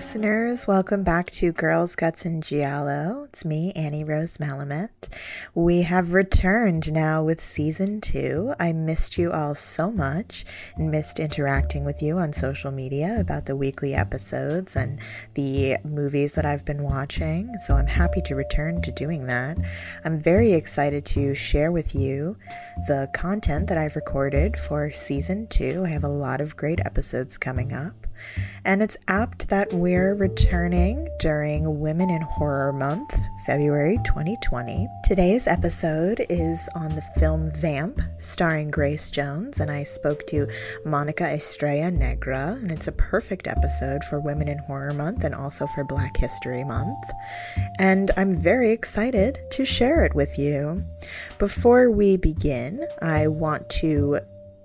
Listeners. Welcome back to Girls, Guts, and Giallo. It's me, Annie Rose Malamet. We have returned now with season two. I missed you all so much and missed interacting with you on social media about the weekly episodes and the movies that I've been watching. So I'm happy to return to doing that. I'm very excited to share with you the content that I've recorded for season two. I have a lot of great episodes coming up. And it's apt that we're returning during Women in Horror Month, February 2020. Today's episode is on the film Vamp, starring Grace Jones, and I spoke to Monica Estrella Negra, and it's a perfect episode for Women in Horror Month and also for Black History Month. And I'm very excited to share it with you. Before we begin, I want to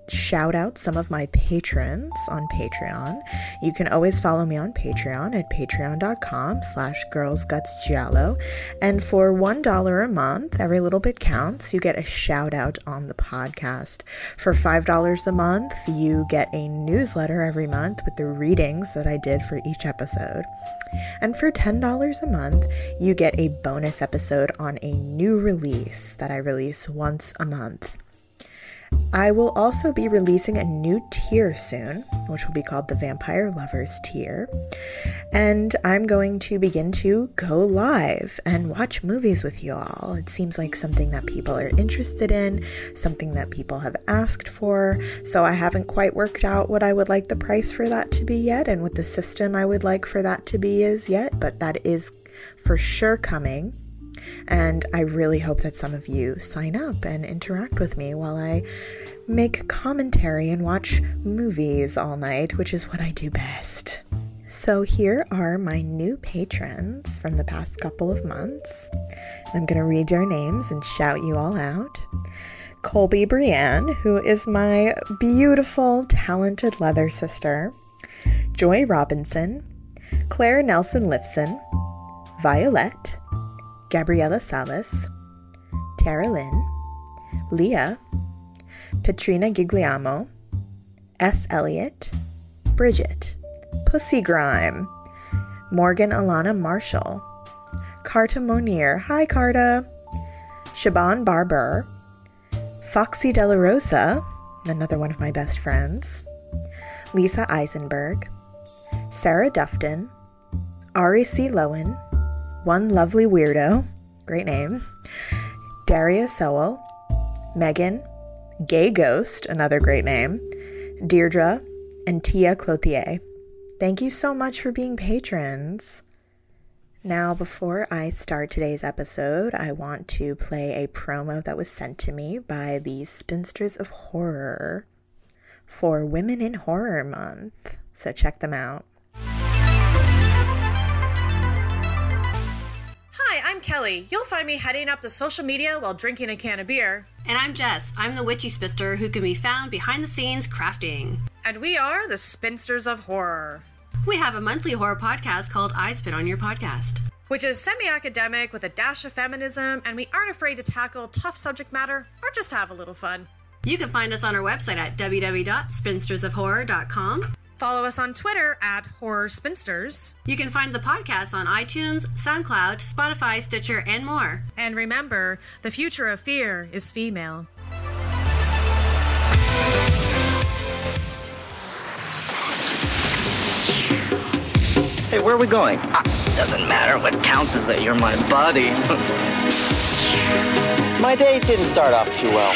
shout out some of my patrons on Patreon. You can always follow me on Patreon at patreon.com slash girlsgutsgiallo. And for $1 a month, every little bit counts, you get a shout out on the podcast. For $5 a month, you get a newsletter every month with the readings that I did for each episode. And for $10 a month, you get a bonus episode on a new release that I release once a month. I will also be releasing a new tier soon, which will be called the Vampire Lovers tier. And I'm going to begin to go live and watch movies with you all. It seems like something that people are interested in, something that people have asked for. So I haven't quite worked out what I would like the price for that to be yet and what the system I would like for that to be is yet, but that is for sure coming. And I really hope that some of you sign up and interact with me while I make commentary and watch movies all night, which is what I do best. So, here are my new patrons from the past couple of months. I'm going to read your names and shout you all out. Colby Brienne, who is my beautiful, talented leather sister. Joy Robinson. Claire Nelson Lifson. Violet. Gabriela Salas, Tara Lynn, Leah, Petrina Gigliamo, S. Elliott, Bridget, Pussy Grime, Morgan Alana Marshall, Carta Monier, hi Carta, Shaban Barber, Foxy Della Rosa, another one of my best friends, Lisa Eisenberg, Sarah Dufton, Ari C. Lowen, one Lovely Weirdo, great name, Daria Sowell, Megan, Gay Ghost, another great name, Deirdre, and Tia Clothier. Thank you so much for being patrons. Now, before I start today's episode, I want to play a promo that was sent to me by the Spinsters of Horror for Women in Horror Month. So check them out. Hi, I'm Kelly. You'll find me heading up the social media while drinking a can of beer. And I'm Jess. I'm the witchy spister who can be found behind the scenes crafting. And we are the Spinsters of Horror, We have a monthly horror podcast called I Spit on Your Podcast. which is semi academic with a dash of feminism, and we aren't afraid to tackle tough subject matter or just have a little fun. You can find us on our website at www.spinstersofhorror.com. Follow us on Twitter at Horror Spinsters. You can find the podcast on iTunes, SoundCloud, Spotify, Stitcher, and more. And remember, the future of fear is female. Hey, where are we going? Ah, doesn't matter. What counts is that you're my buddy. My day didn't start off too well.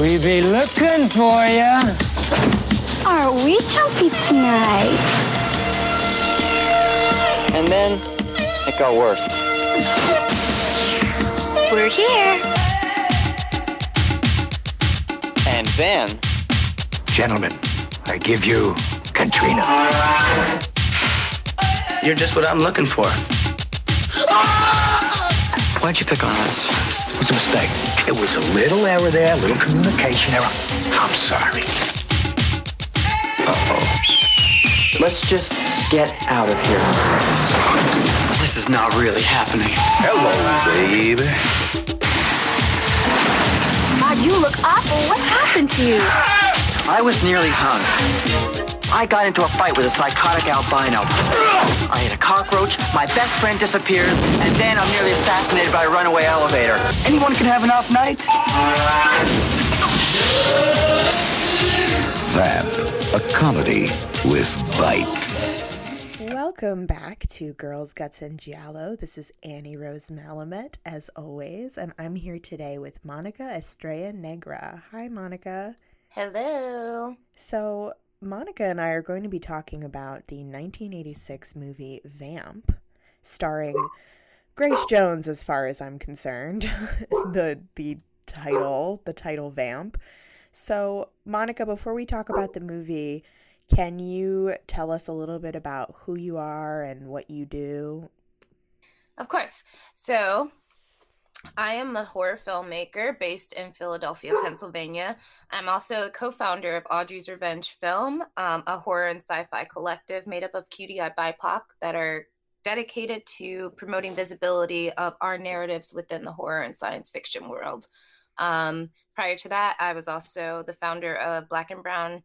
We be looking for ya. Aren't we jumpy tonight? And then it got worse. We're here. And then, Gentlemen, I give you Katrina. You're just what I'm looking for. Why'd you pick on us? It was a mistake. It was a little error there, a little communication error. I'm sorry. Uh-oh. Let's just get out of here. This is not really happening. Hello, baby. God, you look awful. What happened to you? I was nearly hung. I got into a fight with a psychotic albino. I hit a cockroach, my best friend disappears, and then I'm nearly assassinated by a runaway elevator. Anyone can have an off night. Vamp, a comedy with bite. Welcome back to Girls Guts and Giallo. This is Annie Rose Malamet, as always, and I'm here today with Monica Estrella Negra. Hi, Monica. Hello. So, Monica and I are going to be talking about the 1986 movie Vamp, starring Grace Jones, as far as I'm concerned. the the title, the title Vamp. So, Monica, before we talk about the movie, can you tell us a little bit about who you are and what you do? Of course. So, I am a horror filmmaker based in Philadelphia, Pennsylvania. I'm also a co founder of Audre's Revenge Film, um, a horror and sci fi collective made up of QTI BIPOC that are dedicated to promoting visibility of our narratives within the horror and science fiction world. Um, prior to that, I was also the founder of Black and Brown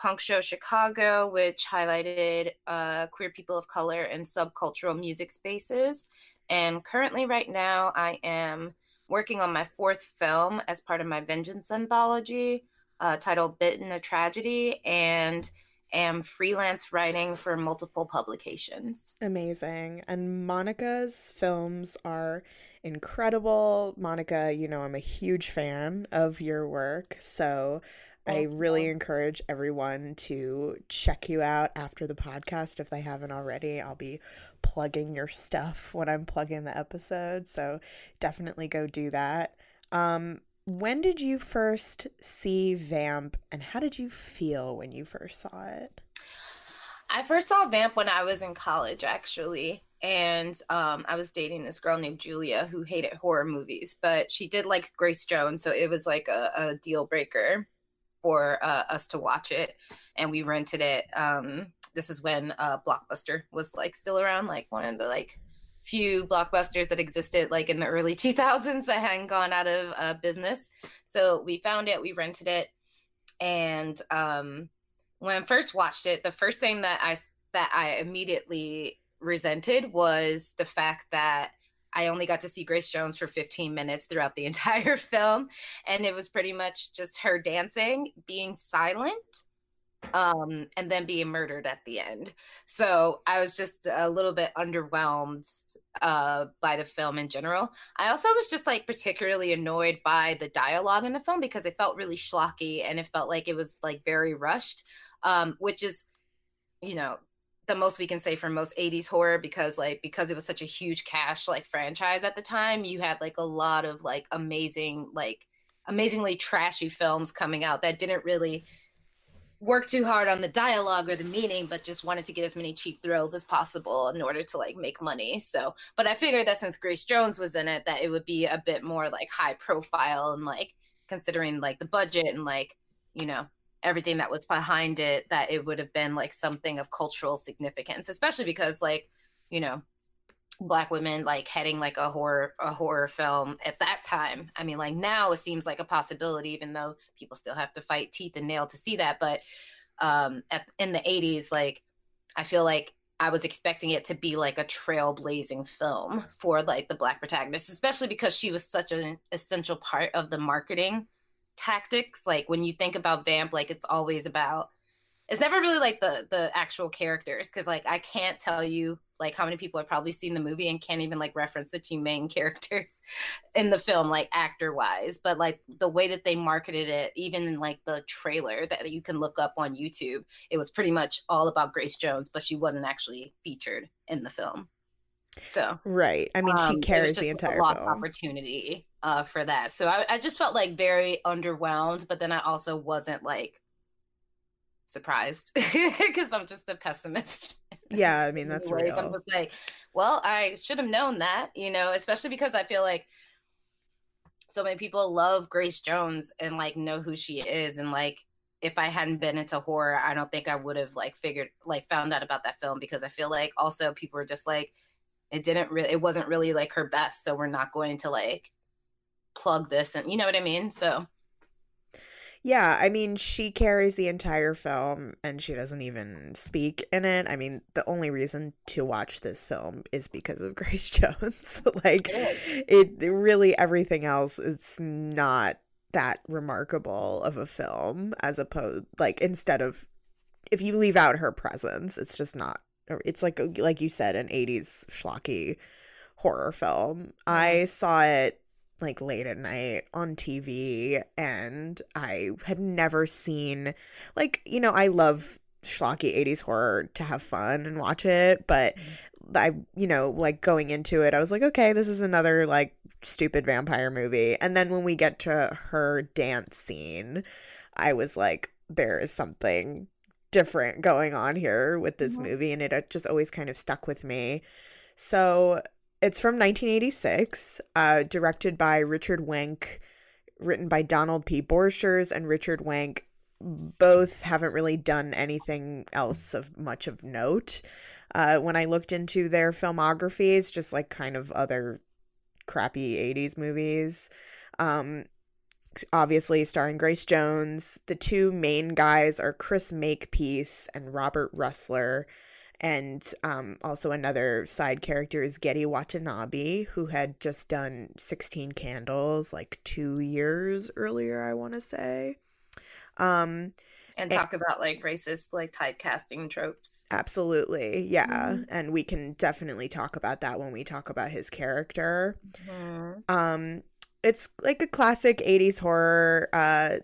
Punk Show Chicago, which highlighted uh, queer people of color in subcultural music spaces. And currently, right now, I am working on my fourth film as part of my Vengeance anthology uh, titled Bitten a Tragedy, and am freelance writing for multiple publications. Amazing. And Monica's films are incredible. Monica, you know, I'm a huge fan of your work. So I really encourage everyone to check you out after the podcast if they haven't already. I'll be plugging your stuff when I'm plugging the episode. So definitely go do that. Um, when did you first see Vamp and how did you feel when you first saw it? I first saw Vamp when I was in college, actually. And um, I was dating this girl named Julia who hated horror movies, but she did like Grace Jones. So it was like a, a deal breaker for uh, us to watch it. And we rented it. Um, this is when uh, Blockbuster was like still around, like one of the like few blockbusters that existed like in the early 2000s that hadn't gone out of uh, business. So we found it, we rented it. And um, when I first watched it, the first thing that I that I immediately resented was the fact that I only got to see Grace Jones for 15 minutes throughout the entire film. And it was pretty much just her dancing, being silent, um, and then being murdered at the end. So I was just a little bit underwhelmed uh, by the film in general. I also was just like particularly annoyed by the dialogue in the film because it felt really schlocky and it felt like it was like very rushed, um, which is, you know, the most we can say for most 80s horror because like because it was such a huge cash like franchise at the time you had like a lot of like amazing like amazingly trashy films coming out that didn't really work too hard on the dialogue or the meaning but just wanted to get as many cheap thrills as possible in order to like make money. So but i figured that since grace jones was in it that it would be a bit more like high profile and like considering like the budget and like you know everything that was behind it that it would have been like something of cultural significance especially because like you know black women like heading like a horror a horror film at that time. I mean like now it seems like a possibility even though people still have to fight teeth and nail to see that but um at, in the 80s like i feel like i was expecting it to be like a trailblazing film for like the black protagonist especially because she was such an essential part of the marketing tactics like when you think about vamp like it's always about it's never really like the the actual characters because like i can't tell you like how many people have probably seen the movie and can't even like reference the two main characters in the film like actor wise but like the way that they marketed it even in like the trailer that you can look up on youtube it was pretty much all about grace jones but she wasn't actually featured in the film So right. I mean, um, she was carries the a entire film. opportunity uh, for that. So I, I just felt like very underwhelmed, but then I also wasn't like surprised because I'm just a pessimist. Yeah, I mean that's Anyways, I'm just like, well, I should have known that, you know, especially because I feel like so many people love Grace Jones and like know who she is and like if I hadn't been into horror, I don't think I would have like figured like found out about that film because I feel like also people are just like it didn't really it wasn't really like her best, so we're not going to like plug this and you know what I mean? So Yeah, I mean, she carries the entire film and she doesn't even speak in it. I mean, the only reason to watch this film is because of Grace Jones. like, it really, everything else, it's not that remarkable of a film as opposed, like, instead of, if you leave out her presence, it's just not, it's like, like you said, an 80s schlocky horror film. I saw it like late at night on TV and I had never seen like you know I love schlocky 80s horror to have fun and watch it but mm-hmm. I you know like going into it I was like okay this is another like stupid vampire movie. And then when we get to her dance scene I was like there is something different going on here with this movie and it uh, just always kind of stuck with me so it's from 1986, uh, directed by Richard Wenk, written by Donald P. Borchers and Richard Wenk. Both haven't really done anything else of much of note. Uh, when I looked into their filmographies, just like kind of other crappy 80s movies. Um, obviously starring Grace Jones. The two main guys are Chris Makepeace and Robert Rusler and um, also another side character is Gedde Watanabe, who had just done 16 Candles like two years earlier, I want to say. Um, and talk about like racist like typecasting tropes. Absolutely, yeah, Mhm. and we can definitely talk about that when we talk about his character. Mhm. Um, it's like a classic 80s horror. Uh,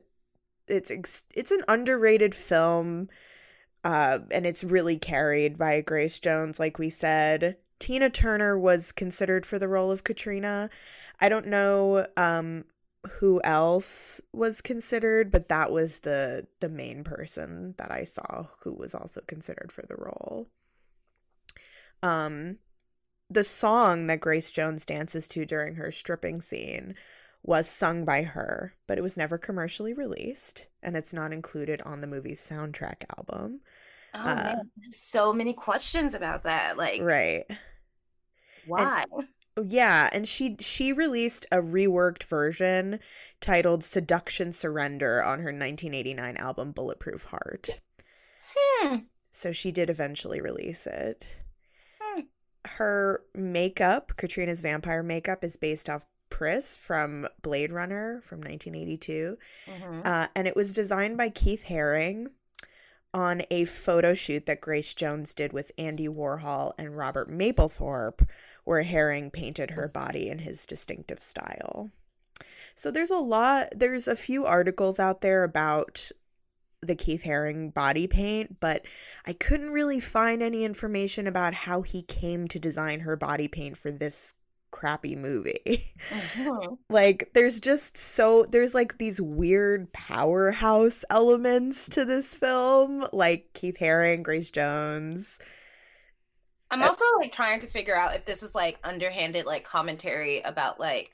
it's it's an underrated film. Uh, and it's really carried by Grace Jones, like we said. Tina Turner was considered for the role of Katrina. I don't know um, who else was considered, but that was the the main person that I saw who was also considered for the role. Um, the song that Grace Jones dances to during her stripping scene was sung by her, but it was never commercially released, and it's not included on the movie's soundtrack album. Oh Uh, man, so many questions about that. Like, Right. why? Yeah, and she she released a reworked version titled Seduction Surrender on her 1989 album Bulletproof Heart. Hmm. So she did eventually release it. Her makeup, Katrina's vampire makeup, is based off Pris from Blade Runner from 1982. Mhm. Uh, and it was designed by Keith Haring on a photo shoot that Grace Jones did with Andy Warhol and Robert Mapplethorpe, where Haring painted her body in his distinctive style. So there's a lot, there's a few articles out there about the Keith Haring body paint, but I couldn't really find any information about how he came to design her body paint for this crappy movie. Mhm. like there's just so there's like these weird powerhouse elements to this film like keith haring grace jones I'm Uh, also like trying to figure out if this was like underhanded like commentary about like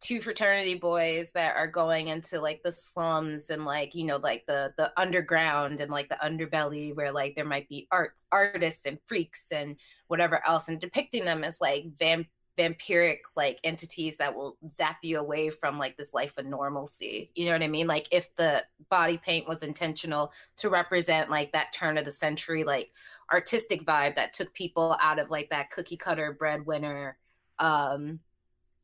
two fraternity boys that are going into like the slums and like you know like the the underground and like the underbelly where like there might be art artists and freaks and whatever else and depicting them as like vamp vampiric like entities that will zap you away from like this life of normalcy. You know what i mean? Like if the body paint was intentional to represent like that turn of the century like artistic vibe that took people out of like that cookie cutter breadwinner um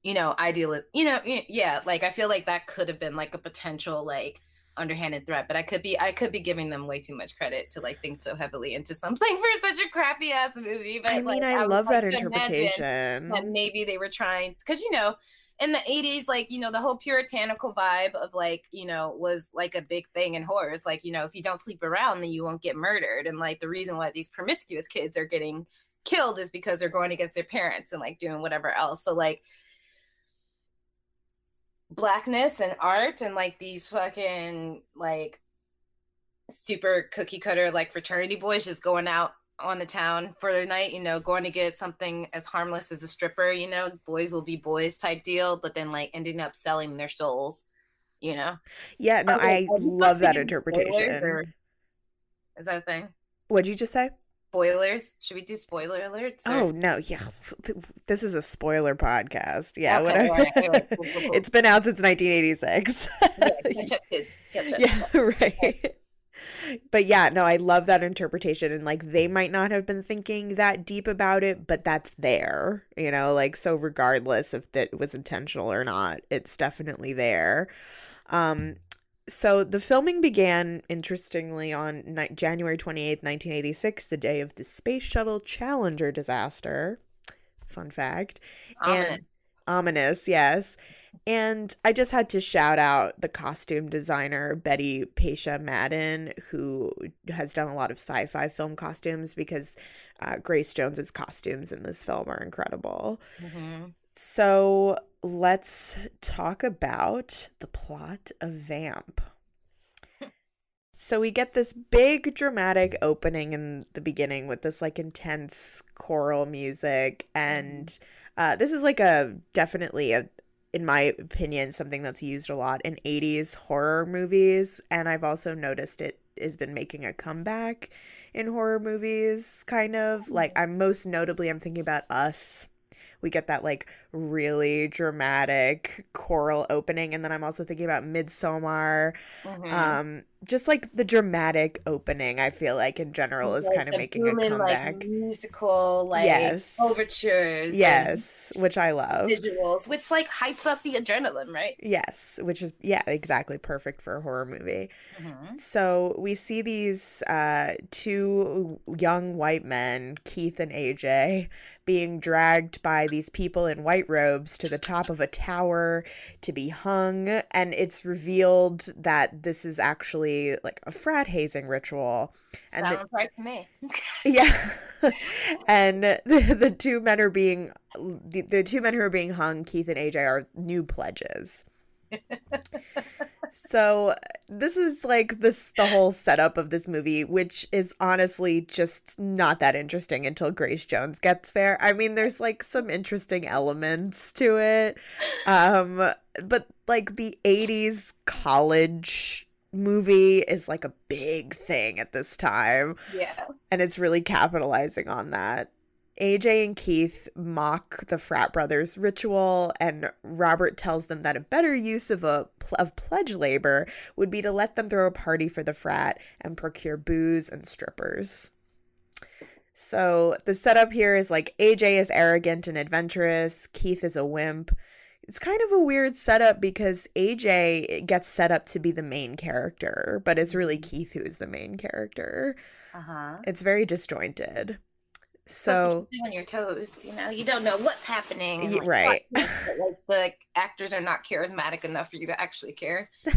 you know ideal you know yeah like i feel like that could have been like a potential like underhanded threat but i could be i could be giving them way too much credit to like think so heavily into something for such a crappy ass movie but i mean like, i, would love that interpretation that maybe they were trying because you know in the 80s like you know the whole puritanical vibe of like you know was like a big thing in horror it's like you know if you don't sleep around then you won't get murdered and like the reason why these promiscuous kids are getting killed is because they're going against their parents and like doing whatever else. So like blackness and art and like these fucking like super cookie cutter like fraternity boys just going out on the town for the night, you know, going to get something as harmless as a stripper, you know, boys will be boys type deal, but then like ending up selling their souls, you know? Yeah, no, Okay, I love that interpretation. or- Is that a thing? What'd you just say? Spoilers? Should we do spoiler alerts? or- Oh no, yeah. This is a spoiler podcast. Yeah, Okay, right, all right, cool, cool, cool. it's been out since 1986. Yeah, catch up, kids. Catch up. yeah, right. But yeah, no, I love that interpretation. And like, they might not have been thinking that deep about it, but that's there, you know, like, so regardless if that was intentional or not, it's definitely there. Um, so the filming began, interestingly, on ni- January 28th, 1986, the day of the Space Shuttle Challenger disaster. Fun fact. Ominous. And ominous, yes. And I just had to shout out the costume designer, Betty Pecha Madden, who has done a lot of sci fi film costumes because uh, Grace Jones's costumes in this film are incredible. Mhm. So let's talk about the plot of Vamp. So we get this big dramatic opening in the beginning with this like intense choral music. And uh, this is like a definitely a in my opinion something that's used a lot in 80s horror movies. And I've also noticed it has been making a comeback in horror movies kind of. Like I'm most notably I'm thinking about Us. We get that like really dramatic choral opening and then i'm also thinking about midsommar Mhm. um just like the dramatic opening i feel like in general is Like kind of making a booming, comeback Like musical, like Yes. overtures, and yes which i love visuals, which like hypes up the adrenaline, right? yes which is yeah exactly perfect for a horror movie Mhm. So we see these uh, two young white men, Keith and AJ, being dragged by these people in white robes to the top of a tower to be hung. And it's revealed that this is actually like a frat hazing ritual. And the- Sounds right to me. yeah. and the, the two men are being, the, the two men who are being hung, Keith and AJ, are new pledges. So this is like this the whole setup of this movie which is honestly just not that interesting until grace jones gets there i mean there's like some interesting elements to it um but like the 80s college movie is like a big thing at this time yeah. and it's really capitalizing on that. AJ and Keith mock the frat brothers ritual, and Robert tells them that a better use of a of pledge labor would be to let them throw a party for the frat and procure booze and strippers. So the setup here is like AJ is arrogant and adventurous, Keith is a wimp. It's kind of a weird setup because AJ gets set up to be the main character, but it's really Keith who is the main character. Uh huh. It's very disjointed. So on your toes, you know, you don't know what's happening. and, like, right. like the actors are not charismatic enough for you to actually care.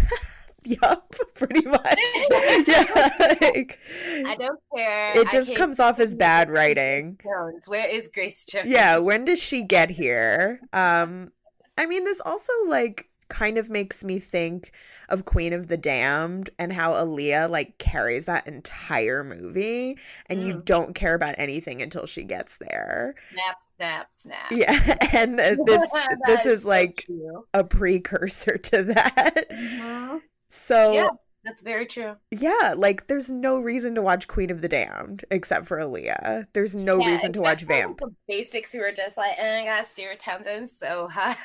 yup, pretty much. yeah, like, I don't care. it just comes off as bad writing. Jones. Where is Grace Jones? Yeah, when does she get here? Um, I mean, this also like kind of makes me think of Queen of the Damned and how Aaliyah like carries that entire movie, and you Mm. don't care about anything until she gets there. snap, snap, snap. Yeah, and this this is so like true. a precursor to that. Mhm. So Yeah. That's very true. Yeah, like there's no reason to watch Queen of the Damned except for Aaliyah. There's no Yeah, reason to watch like, Vamp. Basics who are just like, eh, I got Stuart Townsend so high.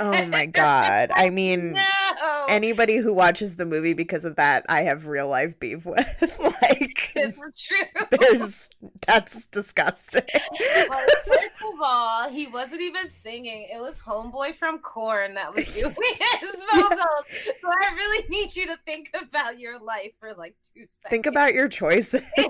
Oh my god. I mean no. anybody who watches the movie because of that, I have real life beef with. like It's true. there's that's disgusting. Like, first of all, he wasn't even singing. It was Homeboy from Korn that was doing his vocals. So I really need you to think about your life for like two seconds. Think about your choices.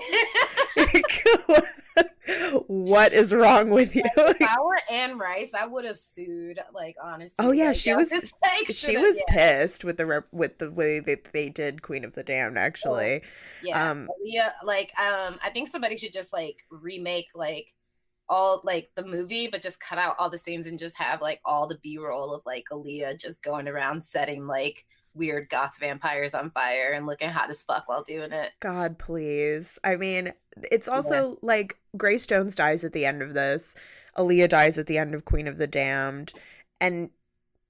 What is wrong with you? if I were Anne Rice, I would have sued. Like honestly. Oh yeah, like, she was this, like, she shoulda- was pissed with the rep- with the way that they did Queen of the Damned actually. Yeah, um, yeah. Like um, I think somebody should just like remake like all like the movie, but just cut out all the scenes and just have like all the B roll of like Aaliyah just going around setting like weird goth vampires on fire and looking hot as fuck while doing it. God, please. I mean, it's also yeah. like Grace Jones dies at the end of this. Aaliyah dies at the end of Queen of the Damned. And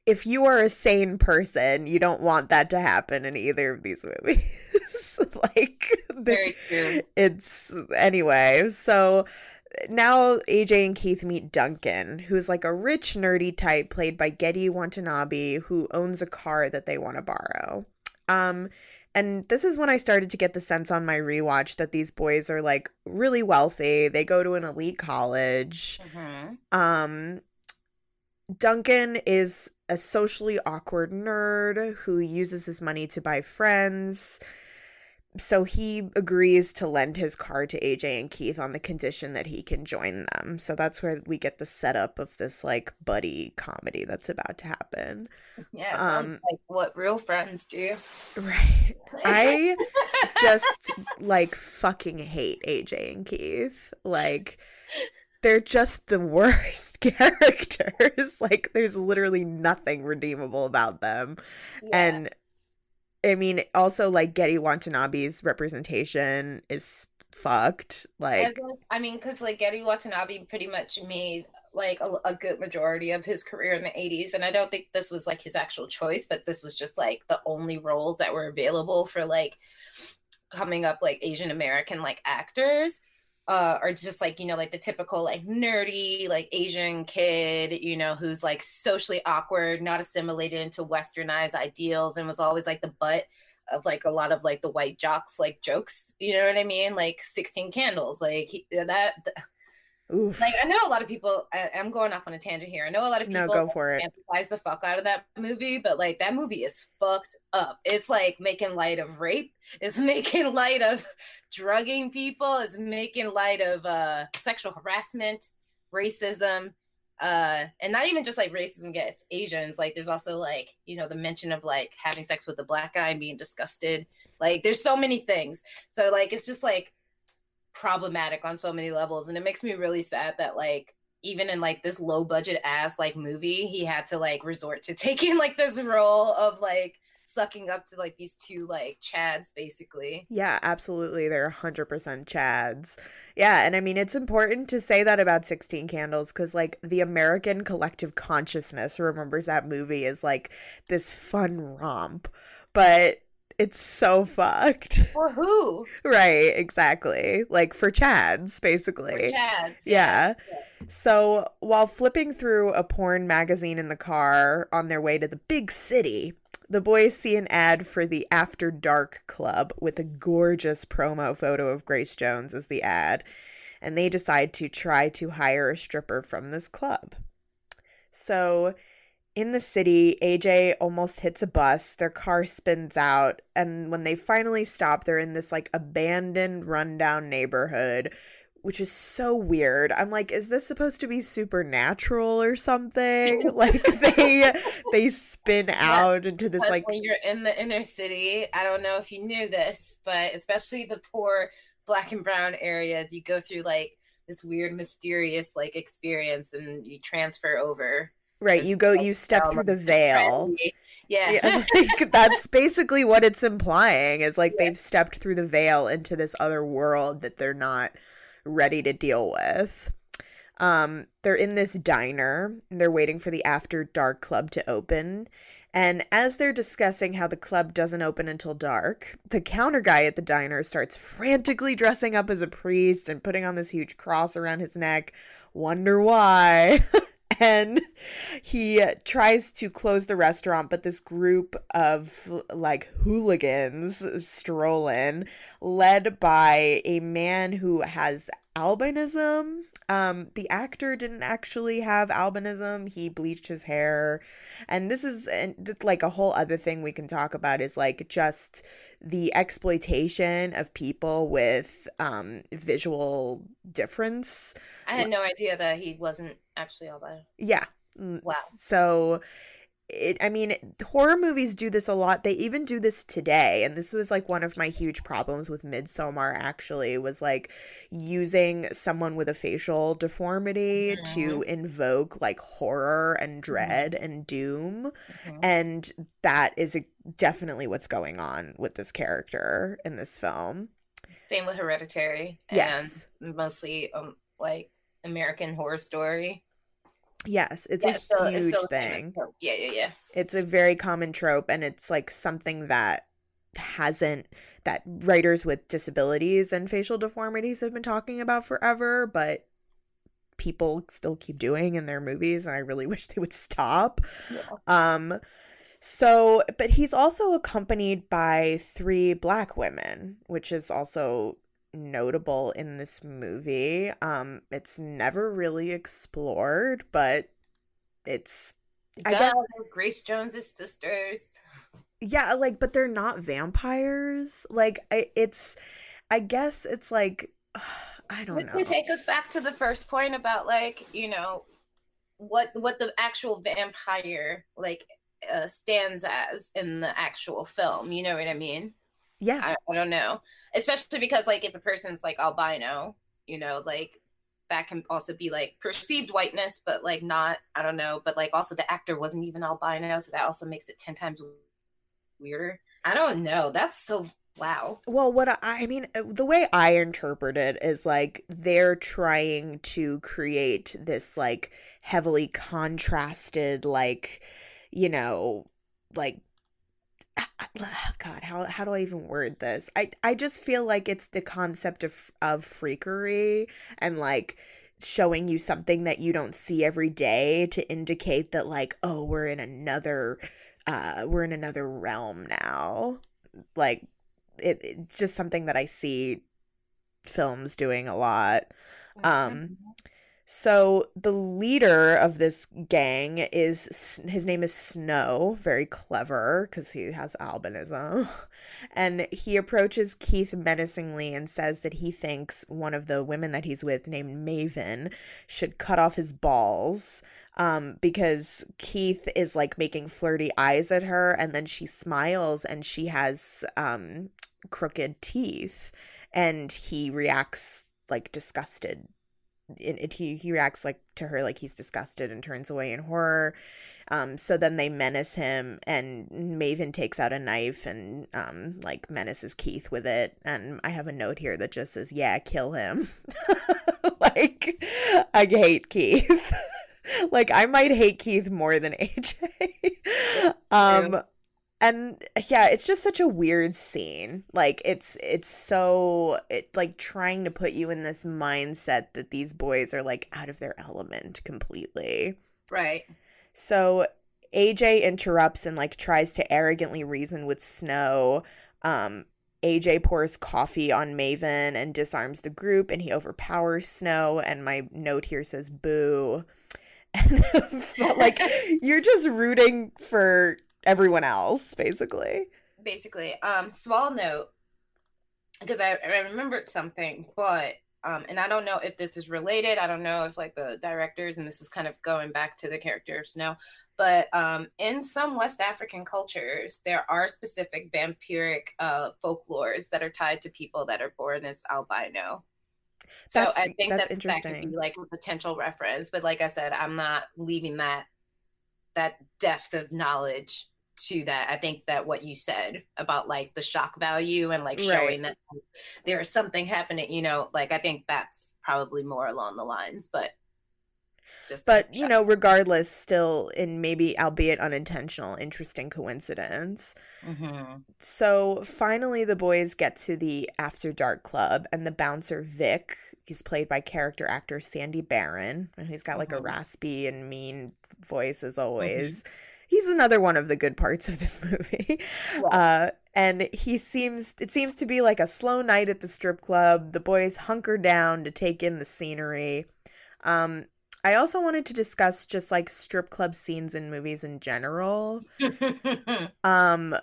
if you are a sane person, you don't want that to happen in either of these movies. like, very true. It's anyway. So now AJ and Keith meet Duncan, who's like a rich, nerdy type played by Gedde Watanabe, who owns a car that they want to borrow. Um, and this is when I started to get the sense on my rewatch that these boys are like really wealthy. They go to an elite college. Mm-hmm. Um, Duncan is a socially awkward nerd who uses his money to buy friends so he agrees to lend his car to AJ and Keith on the condition that he can join them. So that's where we get the setup of this like buddy comedy that's about to happen. Yeah, um, like what real friends do. Right. I just like fucking hate AJ and Keith. Like they're just the worst characters. like there's literally nothing redeemable about them. Yeah. And I mean, also like Gedde Watanabe's representation is fucked. Like, I mean, because like Gedde Watanabe pretty much made like a, a, good majority of his career in the 80s and i don't think this was like his actual choice but this was just like the only roles that were available for like coming up like asian american like actors uh, are just like you know like the typical like nerdy like asian kid you know who's like socially awkward not assimilated into westernized ideals and was always like the butt of like a lot of like the white jocks like jokes you know what i mean? Like 16 candles like he, that Oof. Like I know a lot of people. I, am going off on a tangent here. I know a lot of people no, go for it. Empathize the fuck out of that movie, but like that movie is fucked up. It's like making light of rape. It's making light of drugging people. It's making light of uh, sexual harassment, racism, uh, and not even just like racism against Asians. Like there's also like you know the mention of like having sex with a black guy and being disgusted. Like there's so many things. So like it's just like problematic on so many levels and it makes me really sad that like even in like this low budget ass like movie he had to like resort to taking like this role of like sucking up to like these two like chads basically. Yeah absolutely they're 100% chads. Yeah and i mean it's important to say that about 16 candles because like the american collective consciousness remembers that movie as like this fun romp but it's so fucked. For who? Right, exactly. Like for Chads, basically. For Chads. Yeah. yeah. So while flipping through a porn magazine in the car on their way to the big city, the boys see an ad for the After Dark Club with a gorgeous promo photo of Grace Jones as the ad, and they decide to try to hire a stripper from this club. So in the city, AJ almost hits a bus. Their car spins out. And when they finally stop, they're in this like abandoned, rundown neighborhood, which is so weird. I'm like, is this supposed to be supernatural or something? like they they spin yeah, out into this like when you're in the inner city. I don't know if you knew this, but especially the poor black and brown areas, you go through like this weird mysterious like experience and you transfer over Right, you go, you step through the veil. Yeah, yeah like, that's basically what it's implying. Is like yeah. they've stepped through the veil into this other world that they're not ready to deal with. Um, they're in this diner. And they're waiting for the After Dark Club to open. And as they're discussing how the club doesn't open until dark, the counter guy at the diner starts frantically dressing up as a priest and putting on this huge cross around his neck. Wonder why? and he tries to close the restaurant but this group of like hooligans stroll in led by a man who has albinism. Um the actor didn't actually have albinism. He bleached his hair. And this is and, like a whole other thing we can talk about is like just the exploitation of people with um visual difference. I had no idea that he wasn't actually albino yeah wow so it i mean horror movies do this a lot they even do this today and this was like one of my huge problems with midsommar actually was like using someone with a facial deformity mm-hmm. to invoke like horror and dread mm-hmm. and doom mm-hmm. and that is definitely what's going on with this character in this film same with hereditary yes. and mostly um, like american horror story Yes, it's yeah, a it's still, huge it's thing. Yeah, yeah, yeah. It's a very common trope and it's like something that hasn't that writers with disabilities and facial deformities have been talking about forever, but people still keep doing in their movies and I really wish they would stop. Yeah. Um so, but he's also accompanied by three black women, which is also notable in this movie. Um, it's never really explored, but it's I guess, Grace Jones's sisters. Yeah, like, but they're not vampires. Like, I, it's, I guess it's like, I don't know. To take us back to the first point about like, you know, what what the actual vampire like uh, stands as in the actual film. You know what I mean? Yeah. I, I don't know. Especially because like if a person's like albino, you know, like that can also be like perceived whiteness, but like not, I don't know, but like also the actor wasn't even albino, so that also makes it 10 times weirder. I don't know. That's so wow. Well, what I, I mean, uh, the way I interpret it is like they're trying to create this like heavily contrasted, like, you know, like God, how how do I even word this? I I just feel like it's the concept of of freakery and like showing you something that you don't see every day to indicate that like oh we're in another uh we're in another realm now. Like it, it's just something that I see films doing a lot. Um so the leader of this gang is his name is Snow, very clever because he has albinism. And he approaches Keith menacingly and says that he thinks one of the women that he's with, named Maven, should cut off his balls. Um, because Keith is like making flirty eyes at her, and then she smiles and she has um crooked teeth, and he reacts like disgusted it, it, he he reacts like to her like he's disgusted and turns away in horror. Um, so then they menace him, and Maven takes out a knife and um, like menaces Keith with it. And I have a note here that just says, "Yeah, kill him." like I hate Keith. like I might hate Keith more than AJ. um, and yeah it's just such a weird scene. Like it's it's so it like trying to put you in this mindset that these boys are like out of their element completely. Right. So aj interrupts and like tries to arrogantly reason with snow. Um aj pours coffee on maven and disarms the group and he overpowers snow and my note here says boo. And like you're just rooting for everyone else, basically. Basically. Um, small note, because I, I remembered something, but um, and I don't know if this is related. I don't know if like the directors, and this is kind of going back to the character of Snow, but um, in some West African cultures, there are specific vampiric uh, folklores that are tied to people that are born as albino. So that's, I think that that could be like a potential reference, but like I said, I'm not leaving that that depth of knowledge to that. I think that what you said about like the shock value and like showing right. that there is something happening, you know, like I think that's probably more along the lines, but just but you know regardless still in maybe albeit unintentional interesting coincidence mm-hmm. so finally the boys get to the after dark club and the bouncer vic he's played by character actor sandy baron and he's got like mm-hmm. a raspy and mean voice as always mm-hmm he's another one of the good parts of this movie. Uh, and he seems it seems to be like a slow night at the strip club. The boys hunker down to take in the scenery. Um, I also wanted to discuss just like strip club scenes in movies in general. um,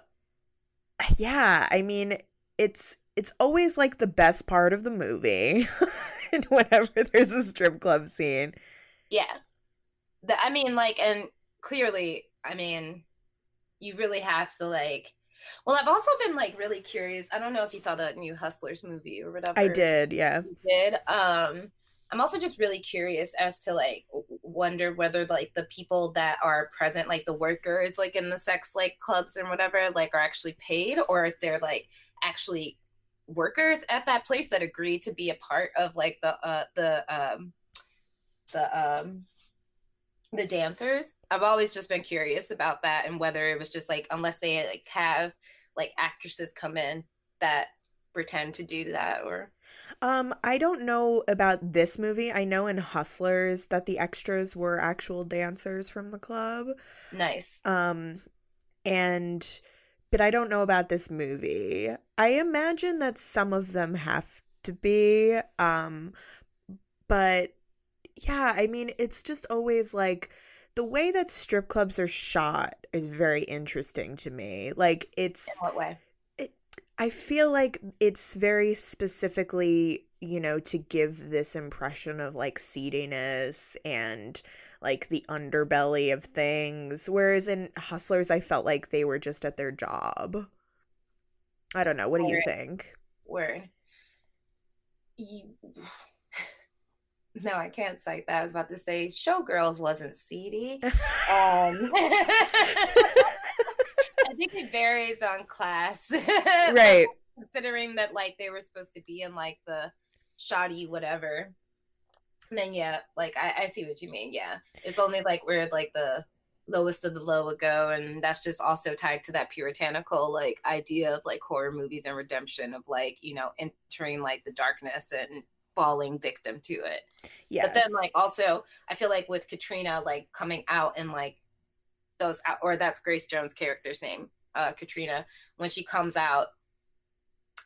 yeah, I mean it's it's always like the best part of the movie whenever there's a strip club scene. Yeah. The, I mean, like, and clearly I mean, you really have to like. Well, I've also been like really curious. I don't know if you saw the new Hustlers movie or whatever. I did, yeah. You did. Um, I'm also just really curious as to like wonder whether like the people that are present, like the workers, like in the sex like clubs and whatever, like are actually paid, or if they're like actually workers at that place that agree to be a part of like the uh the um the um the dancers i've always just been curious about that and whether it was just like unless they like have like actresses come in that pretend to do that or um i don't know about this movie. I know in hustlers that the extras were actual dancers from the club. Nice. Um and but I don't know about this movie. I imagine that some of them have to be um but yeah, I mean it's just always like the way that strip clubs are shot is very interesting to me. Like it's In what way? It, I feel like it's very specifically, you know, to give this impression of like seediness and like the underbelly of things. Whereas in Hustlers, I felt like they were just at their job. I don't know. What do you think? Word. You... No, I can't cite that. I was about to say Showgirls wasn't seedy. um, I think it varies on class. Right. Considering that like they were supposed to be in like the shoddy whatever And then yeah, like I, I see what you mean. Yeah, it's only like where like the lowest of the low would go, and that's just also tied to that puritanical like idea of like horror movies and redemption of like you know entering like the darkness and falling victim to it. Yeah. But then like also, I feel like with Katrina like coming out and like those or that's Grace Jones' character's name, uh, Katrina, when she comes out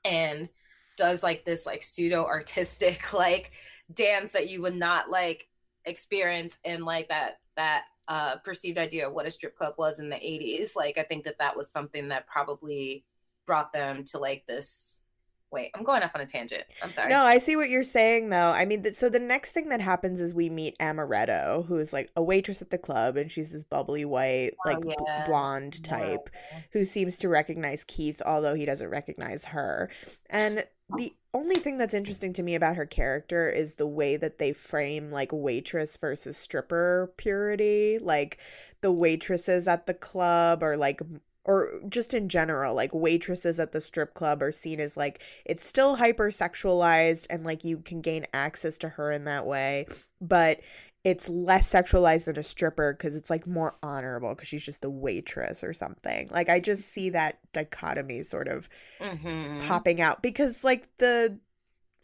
and does like this like pseudo artistic like dance that you would not like experience in like that that uh perceived idea of what a strip club was in the 80s like i think that that was something that probably brought them to like this wait i'm going off on a tangent. I'm sorry. No i see what you're saying though. I mean th- so the next thing that happens is we meet amaretto who is like a waitress at the club and she's this bubbly white oh, like oh, yeah. blonde type yeah. who seems to recognize keith although he doesn't recognize her. And the only thing that's interesting to me about her character is the way that they frame like waitress versus stripper purity. Like the waitresses at the club are like or just in general like waitresses at the strip club are seen as like it's still hypersexualized and like you can gain access to her in that way but it's less sexualized than a stripper because it's like more honorable because she's just a waitress or something. Like I just see that dichotomy sort of mm-hmm. popping out because like the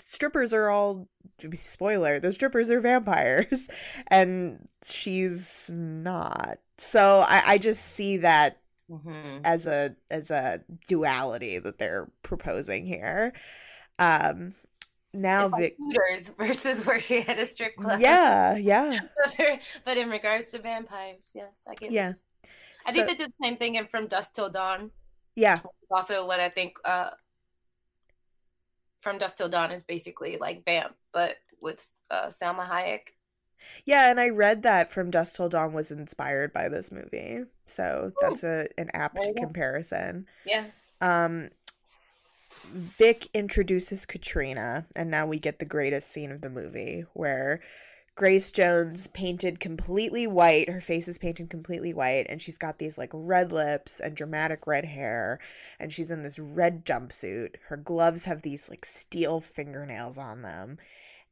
strippers are all spoiler the strippers are vampires and she's not so i, I just see that mm-hmm. as a as a duality that they're proposing here um now it's like Hooters versus working at a strip club. Yeah, yeah. but in regards to vampires, yes, I get. Yeah. I so, think they did the same thing in From Dusk Till Dawn. Yeah. Also, what I think uh, From Dusk Till Dawn is basically like Vamp, but with uh, Salma Hayek. Yeah, and I read that From Dusk Till Dawn was inspired by this movie, so that's a an apt comparison. Yeah. Um, Vic introduces Katrina, and now we get the greatest scene of the movie where Grace Jones painted completely white, her face is painted completely white, and she's got these like red lips and dramatic red hair, and she's in this red jumpsuit. Her gloves have these like steel fingernails on them,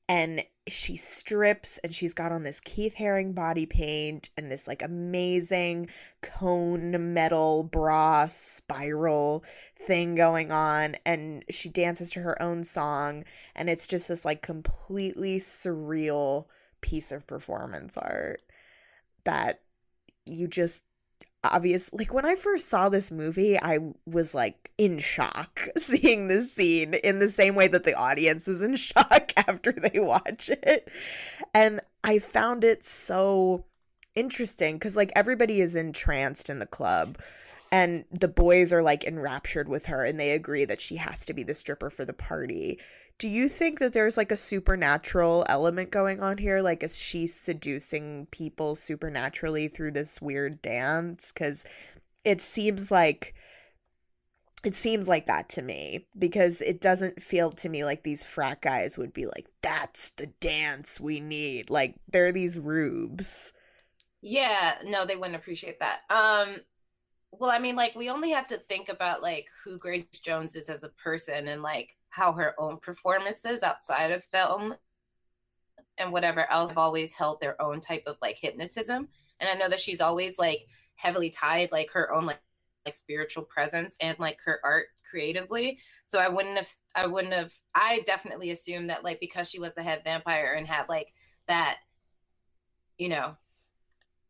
and she strips and she's got on this Keith Haring body paint and this like amazing cone metal bra spiral thing going on and she dances to her own song and it's just this like completely surreal piece of performance art that you just obvious like when i first saw this movie i was like in shock seeing this scene in the same way that the audience is in shock after they watch it. And i found it so interesting because like everybody is entranced in the club and the boys are like enraptured with her and they agree that she has to be the stripper for the party do you think that there's like a supernatural element going on here? Like, is she seducing people supernaturally through this weird dance? Because it seems like it seems like that to me because it doesn't feel to me like these frat guys would be like, "That's the dance we need." Like they're these rubes. Yeah, no, they wouldn't appreciate that. Um, well, I mean, like we only have to think about like who Grace Jones is as a person and like how her own performances outside of film and whatever else have always held their own type of like hypnotism. And I know that she's always like heavily tied like her own like like spiritual presence and like her art creatively. So I wouldn't have I wouldn't have I definitely assumed that like because she was the head vampire and had like that you know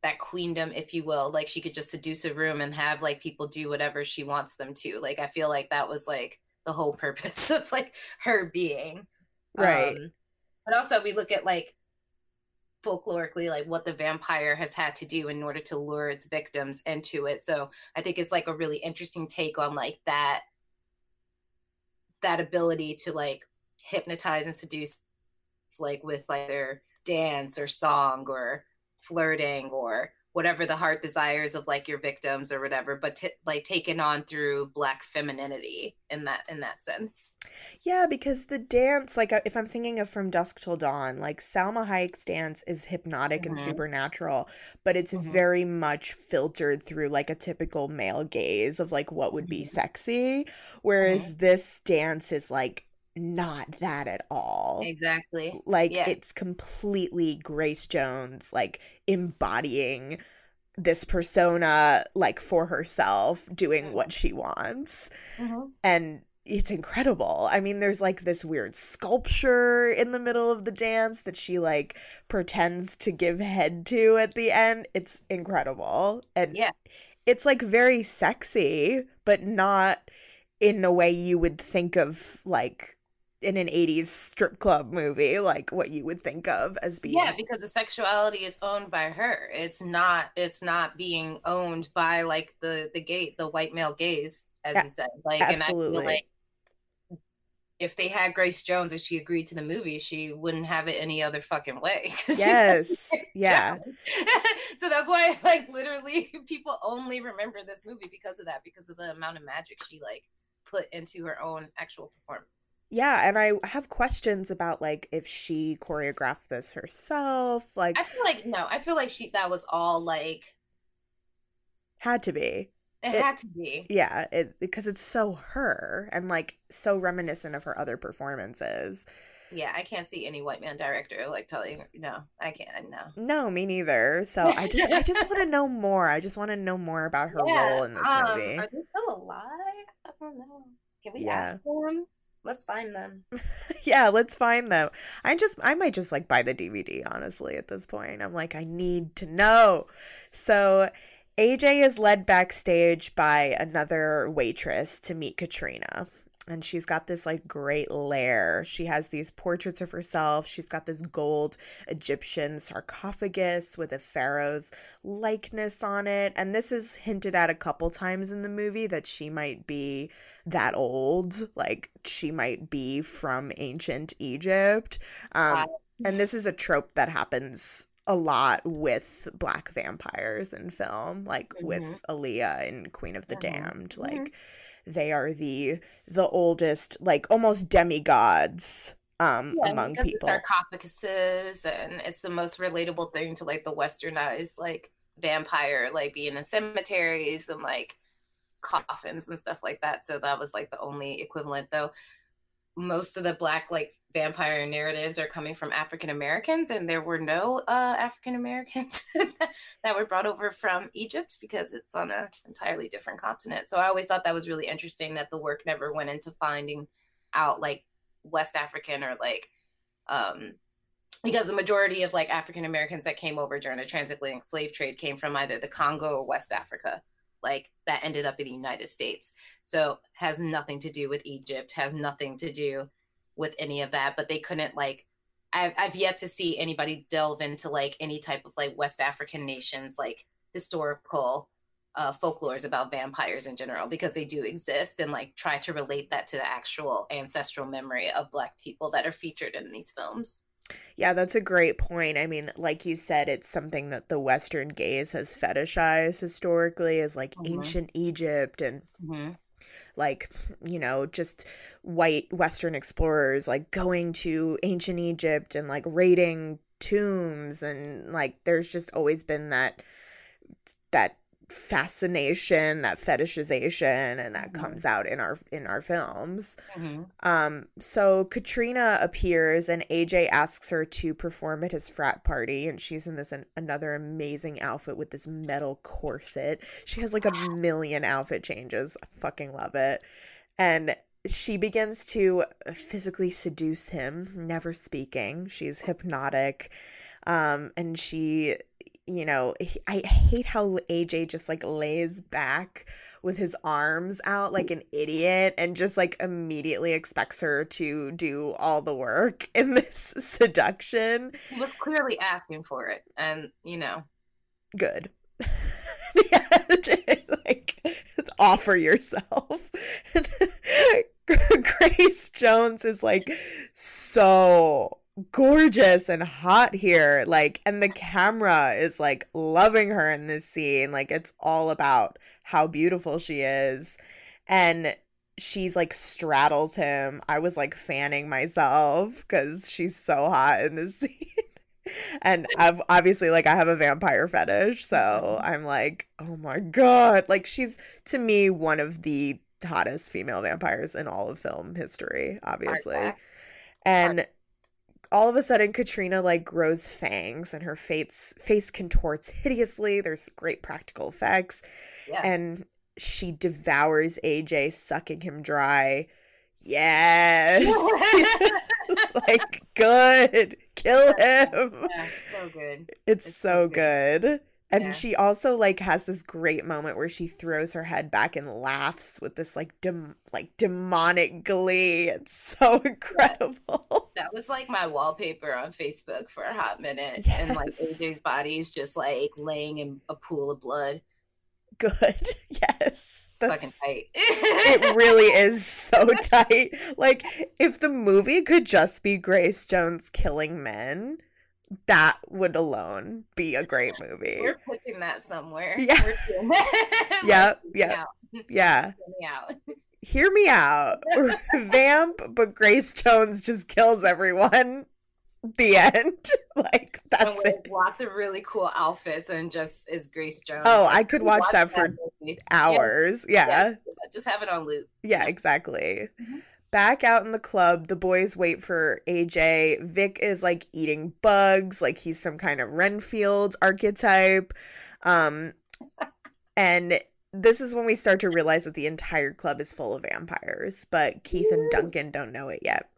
that queendom if you will like she could just seduce a room and have like people do whatever she wants them to like i feel like that was like the whole purpose of like her being. Right. Um, but also we look at like folklorically like what the vampire has had to do in order to lure its victims into it. So i think it's like a really interesting take on like that that ability to like hypnotize and seduce like with like their dance or song or flirting or whatever the heart desires of like your victims or whatever but t- like taken on through black femininity in that in that sense yeah because the dance like uh, if i'm thinking of from dusk till dawn like salma hayek's dance is hypnotic mm-hmm. and supernatural but it's mm-hmm. very much filtered through like a typical male gaze of like what would be mm-hmm. sexy whereas mm-hmm. this dance is like not that at all. Exactly. Like yeah. it's completely Grace Jones like embodying this persona like for herself doing what she wants. Mm-hmm. And it's incredible. I mean, there's like this weird sculpture in the middle of the dance that she like pretends to give head to at the end. It's incredible. And yeah. It's like very sexy, but not in a way you would think of like in an 80s strip club movie like what you would think of as being yeah because the sexuality is owned by her it's not it's not being owned by like the the gate the white male gaze as you said like Absolutely. and i feel like if they had Grace Jones and she agreed to the movie, she wouldn't have it any other fucking way. Yes. yeah. so that's why like literally people only remember this movie because of that, because of the amount of magic she like put into her own actual performance yeah and i have questions about like if she choreographed this herself like i feel like no i feel like she that was all like had to be. It, it had to be. Yeah it because it's so her and like so reminiscent of her other performances. Yeah i can't see any white man director like telling no i can't no. No me neither so i just i just want to know more i just want to know more about her yeah, role in this um, movie. are they still alive? I don't know. Can we yeah. ask them let's find them. yeah, let's find them. I just I might just like buy the DVD honestly at this point. I'm like I need to know. So AJ is led backstage by another waitress to meet Katrina and she's got this like great lair. She has these portraits of herself. She's got this gold Egyptian sarcophagus with a pharaoh's likeness on it. And this is hinted at a couple times in the movie that she might be that old. Like she might be from ancient Egypt. Um, and this is a trope that happens a lot with black vampires in film, like mm-hmm. with Aaliyah in Queen of the mm-hmm. Damned. Like, mm-hmm they are the the oldest like almost demigods um yeah, among people. sarcophaguses and it's the most relatable thing to like the westernized like vampire like being in cemeteries and like coffins and stuff like that. So that was like the only equivalent though most of the black like vampire narratives are coming from African Americans, and there were no uh, African Americans that were brought over from Egypt because it's on an entirely different continent. So I always thought that was really interesting that the work never went into finding out like West African or like um because the majority of like African Americans that came over during the transatlantic slave trade came from either the Congo or West Africa like that ended up in the United States. So has nothing to do with Egypt, has nothing to do with any of that, but they couldn't like I've, I've yet to see anybody delve into like any type of like West African nations like historical uh, folklores about vampires in general because they do exist and like try to relate that to the actual ancestral memory of black people that are featured in these films. Yeah, that's a great point. I mean, like you said, it's something that the Western gaze has fetishized historically as like mm-hmm. ancient Egypt and mm-hmm. like, you know, just white Western explorers like going to ancient Egypt and like raiding tombs and like there's just always been that that fascination that fetishization and that mm-hmm. comes out in our in our films. Mm-hmm. um so katrina appears and aj asks her to perform at his frat party and she's in this an, another amazing outfit with this metal corset. She has like a million outfit changes. I fucking love it. And she begins to physically seduce him never speaking. She's hypnotic. Um and she you know, I hate how AJ just like lays back with his arms out like an idiot and just like immediately expects her to do all the work in this seduction. He was clearly asking for it, and you know, good. yeah, like offer yourself. Grace Jones is like so gorgeous and hot here like and the camera is like loving her in this scene like it's all about how beautiful she is and she's like straddles him. I was like fanning myself because she's so hot in this scene. And i've obviously like i have a vampire fetish so mm-hmm. i'm like oh my god like she's to me one of the hottest female vampires in all of film history obviously. and all of a sudden Katrina like grows fangs and her face face contorts hideously. There's great practical effects. Yeah. And she devours AJ, sucking him dry. Yes. like good. Kill him. Yeah, so good. It's, it's so, so good. good. And yeah. she also like has this great moment where she throws her head back and laughs with this like dem- like demonic glee. It's so incredible. That was like my wallpaper on Facebook for a hot minute. Yes. And like AJ's body's just like laying in a pool of blood. Good. Yes. That's, fucking tight. it really is so tight. Like if the movie could just be Grace Jones killing men, that would alone be a great movie. We're putting that somewhere. Yeah. yeah. Yeah. Yeah. Hear me out. Vamp, but Grace Jones just kills everyone. The end. like that's it. Lots of really cool outfits and just is Grace Jones. Oh, I could watch, watch, that, that for movie. hours. Yeah. yeah. yeah. Just have it on loop. Yeah, exactly. Mm-hmm. Back out in the club, the boys wait for AJ. Vic is like eating bugs, like he's some kind of Renfield archetype. Um, and this is when we start to realize that the entire club is full of vampires, but Keith and Duncan don't know it yet.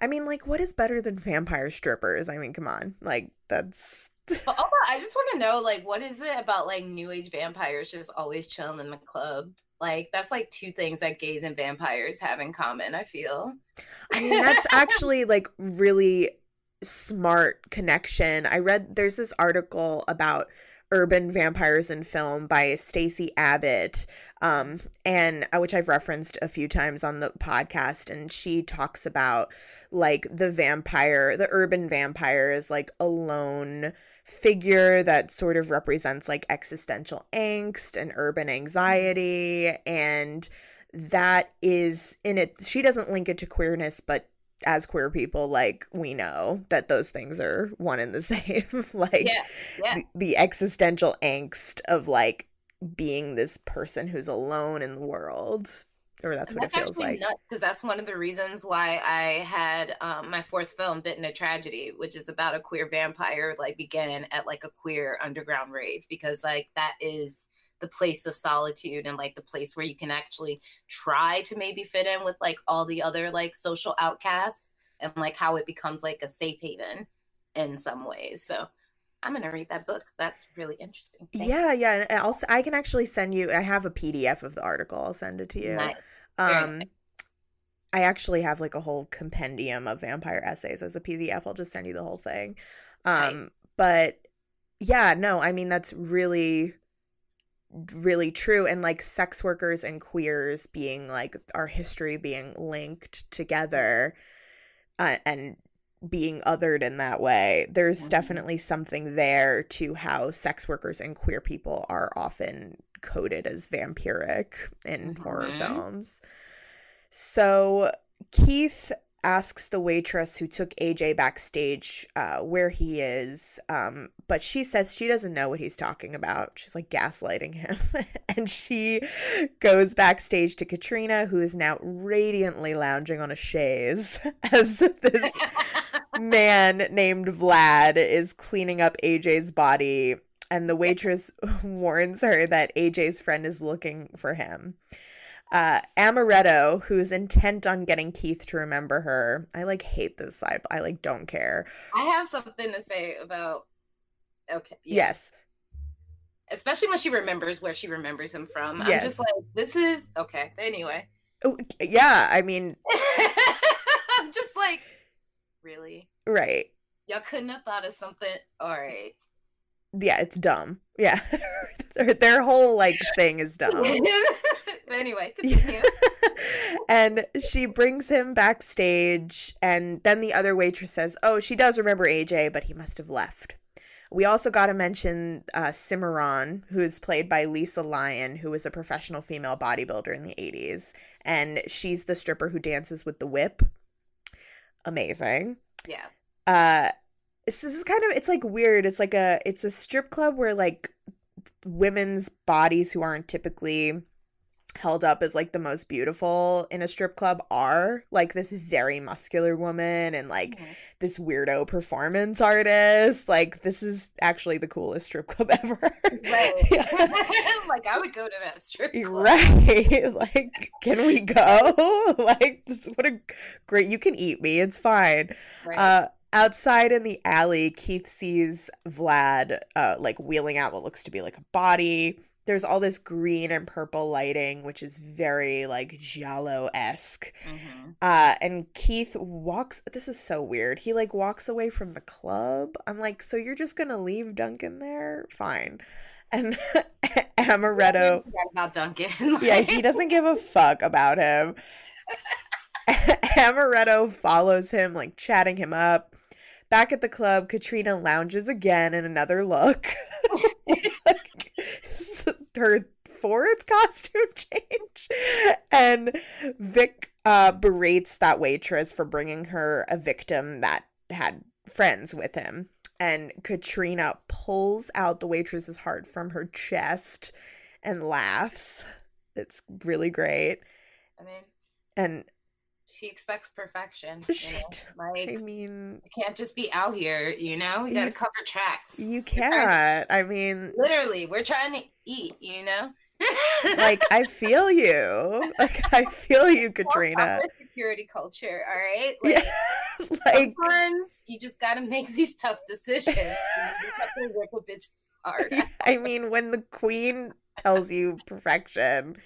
I mean, like, what is better than vampire strippers? I mean, come on. Like, that's. I just want to know, like, what is it about, like, new age vampires just always chilling in the club? Like that's like two things that gays and vampires have in common, I feel. I mean, that's actually like really smart connection. I read there's this article about urban vampires in film by Stacey Abbott um and uh, which I've referenced a few times on the podcast and she talks about like the vampire the urban vampire is like alone figure that sort of represents like existential angst and urban mm-hmm. anxiety and that is in it she doesn't link it to queerness but as queer people like we know that those things are one and the same like yeah, yeah. The, the existential angst of like being this person who's alone in the world or that's what that's it feels like. Because that's one of the reasons why I had um, my fourth film, Bitten a Tragedy, which is about a queer vampire, like began at like a queer underground rave, because like that is the place of solitude and like the place where you can actually try to maybe fit in with like all the other like social outcasts and like how it becomes like a safe haven in some ways. So I'm gonna read that book. That's really interesting. Thank yeah, you. yeah. And also, I can actually send you. I have a PDF of the article. I'll send it to you. Nice. Um, I actually have like a whole compendium of vampire essays as a PDF. I'll just send you the whole thing. Um, right. but yeah, no, I mean that's really really true and like sex workers and queers being like our history being linked together uh, and being othered in that way there's Mhm. definitely something there to how sex workers and queer people are often coded as vampiric in horror Mhm. films so keith asks the waitress who took aj backstage uh, where he is um, but she says she doesn't know what he's talking about. She's like gaslighting him. And she goes backstage to katrina who is now radiantly lounging on a chaise as this man named Vlad is cleaning up AJ's body, and the waitress warns her that AJ's friend is looking for him. Uh, Amaretto, who's intent on getting Keith to remember her, I like hate this side. I like don't care. I have something to say about. Okay. yeah. Yes, Especially when she remembers where she remembers him from. Yes. I'm just like, this is okay. Anyway, Oh, yeah. I mean, I'm just like, really? right. Y'all couldn't have thought of something. All right. Yeah, it's dumb. Yeah, their, their whole like thing is dumb. but anyway, continue. and she brings him backstage and then the other waitress says oh she does remember aj but he must have left we also got to mention uh, cimarron who is played by lisa lyon who was a professional female bodybuilder in the 80s and she's the stripper who dances with the whip amazing yeah. uh this this is kind of it's like weird it's like a it's a strip club where like women's bodies who aren't typically held up as like the most beautiful in a strip club are like this very muscular woman and like Mhm. this weirdo performance artist like this is actually the coolest strip club ever Right. Yeah. like I would go to that strip club. right like can we go like this, what a great you can eat me it's fine Right. uh, outside in the alley, Keith sees Vlad uh, like wheeling out what looks to be like a body. There's all this green and purple lighting, which is very like giallo esque. Mhm. Uh, and Keith walks. This is so weird. He like walks away from the club. I'm like, so you're just gonna leave Duncan there? Fine. And Amaretto Forgot about Duncan. yeah, he doesn't give a fuck about him. Amaretto follows him, like chatting him up. Back at the club, Katrina lounges again in another look. Like, her fourth costume change. And Vic uh, berates that waitress for bringing her a victim that had friends with him. And Katrina pulls out the waitress's heart from her chest and laughs. It's really great. I mean, And she expects perfection. You know? Like I mean, you can't just be out here, you know? You gotta You- cover tracks. you can't. I mean, Literally, we're trying to eat, you know? like I feel you. Like I feel you, Katrina. security culture, all right? Like, Yeah, like sometimes you just gotta make these tough decisions. you have to rip a bitch's heart. I mean, when the queen tells you perfection,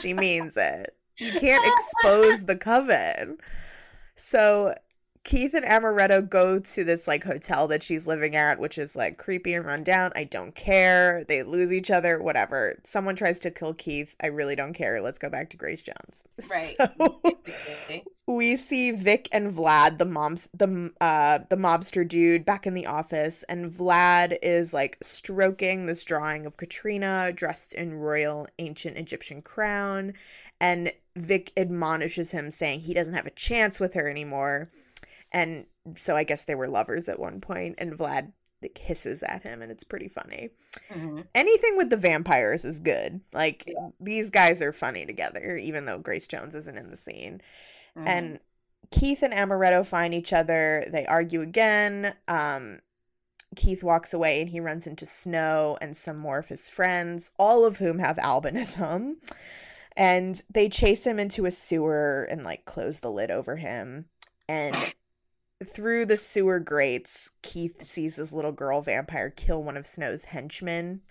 she means it. You can't expose the coven. So Keith and Amaretto go to this like hotel that she's living at, which is like creepy and run down. I don't care. They lose each other, whatever. Someone tries to kill Keith. I really don't care. Let's go back to Grace Jones. Right. So we see Vic and Vlad, the moms, the uh, the mobster dude, back in the office, and Vlad is like stroking this drawing of Katrina dressed in royal ancient Egyptian crown, and Vic admonishes him, saying he doesn't have a chance with her anymore, and so I guess they were lovers at one point, and Vlad like, hisses at him, and it's pretty funny. Mhm. Anything with the vampires is good. Like Yeah. these guys are funny together, even though Grace Jones isn't in the scene Mhm. and Keith and Amaretto find each other. They argue again. Um, Keith walks away and he runs into Snow and some more of his friends, all of whom have albinism. And they chase him into a sewer and like close the lid over him. And through the sewer grates, Keith sees this little girl vampire kill one of Snow's henchmen.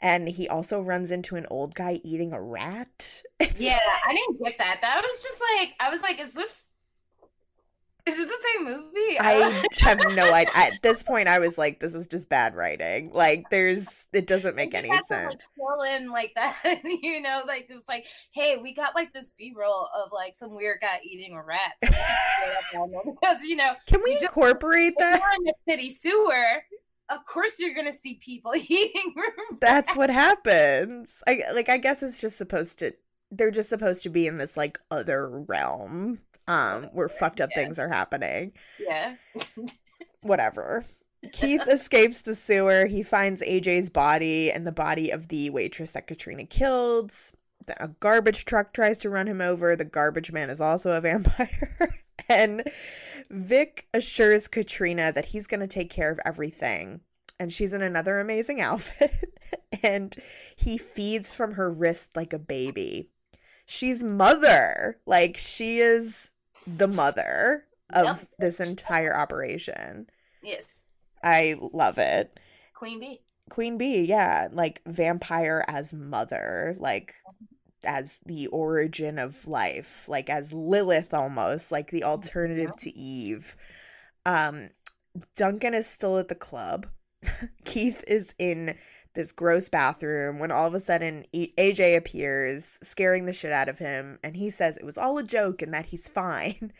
And he also runs into an old guy eating a rat. Yeah, I didn't get that. That was just like I was like, is this Is this the same movie? I have no idea. At this point, I was like, "This is just bad writing." Like, there's, it doesn't make any sense. To, like, fill in like that, you know, like it's like, hey, we got like this B roll of like some weird guy eating a rat because you know, can we incorporate that? in the city sewer, of course you're gonna see people eating. That's what happens. I like. I guess it's just supposed to. They're just supposed to be in this like other realm um where fucked up yeah. things are happening. Yeah. Whatever. Keith escapes the sewer. He finds AJ's body and the body of the waitress that Katrina killed. A garbage truck tries to run him over. The garbage man is also a vampire. and Vic assures Katrina that he's going to take care of everything. And she's in another amazing outfit. and he feeds from her wrist like a baby. She's mother. Like, she is the mother of yep. this entire operation. Yes. I love it. Queen Bee. Queen Bee, yeah. Like vampire as mother, like as the origin of life, like as Lilith almost, like the alternative to Eve. Um Duncan is still at the club. Keith is in this gross bathroom when all of a sudden AJ appears, scaring the shit out of him, and he says it was all a joke and that he's fine.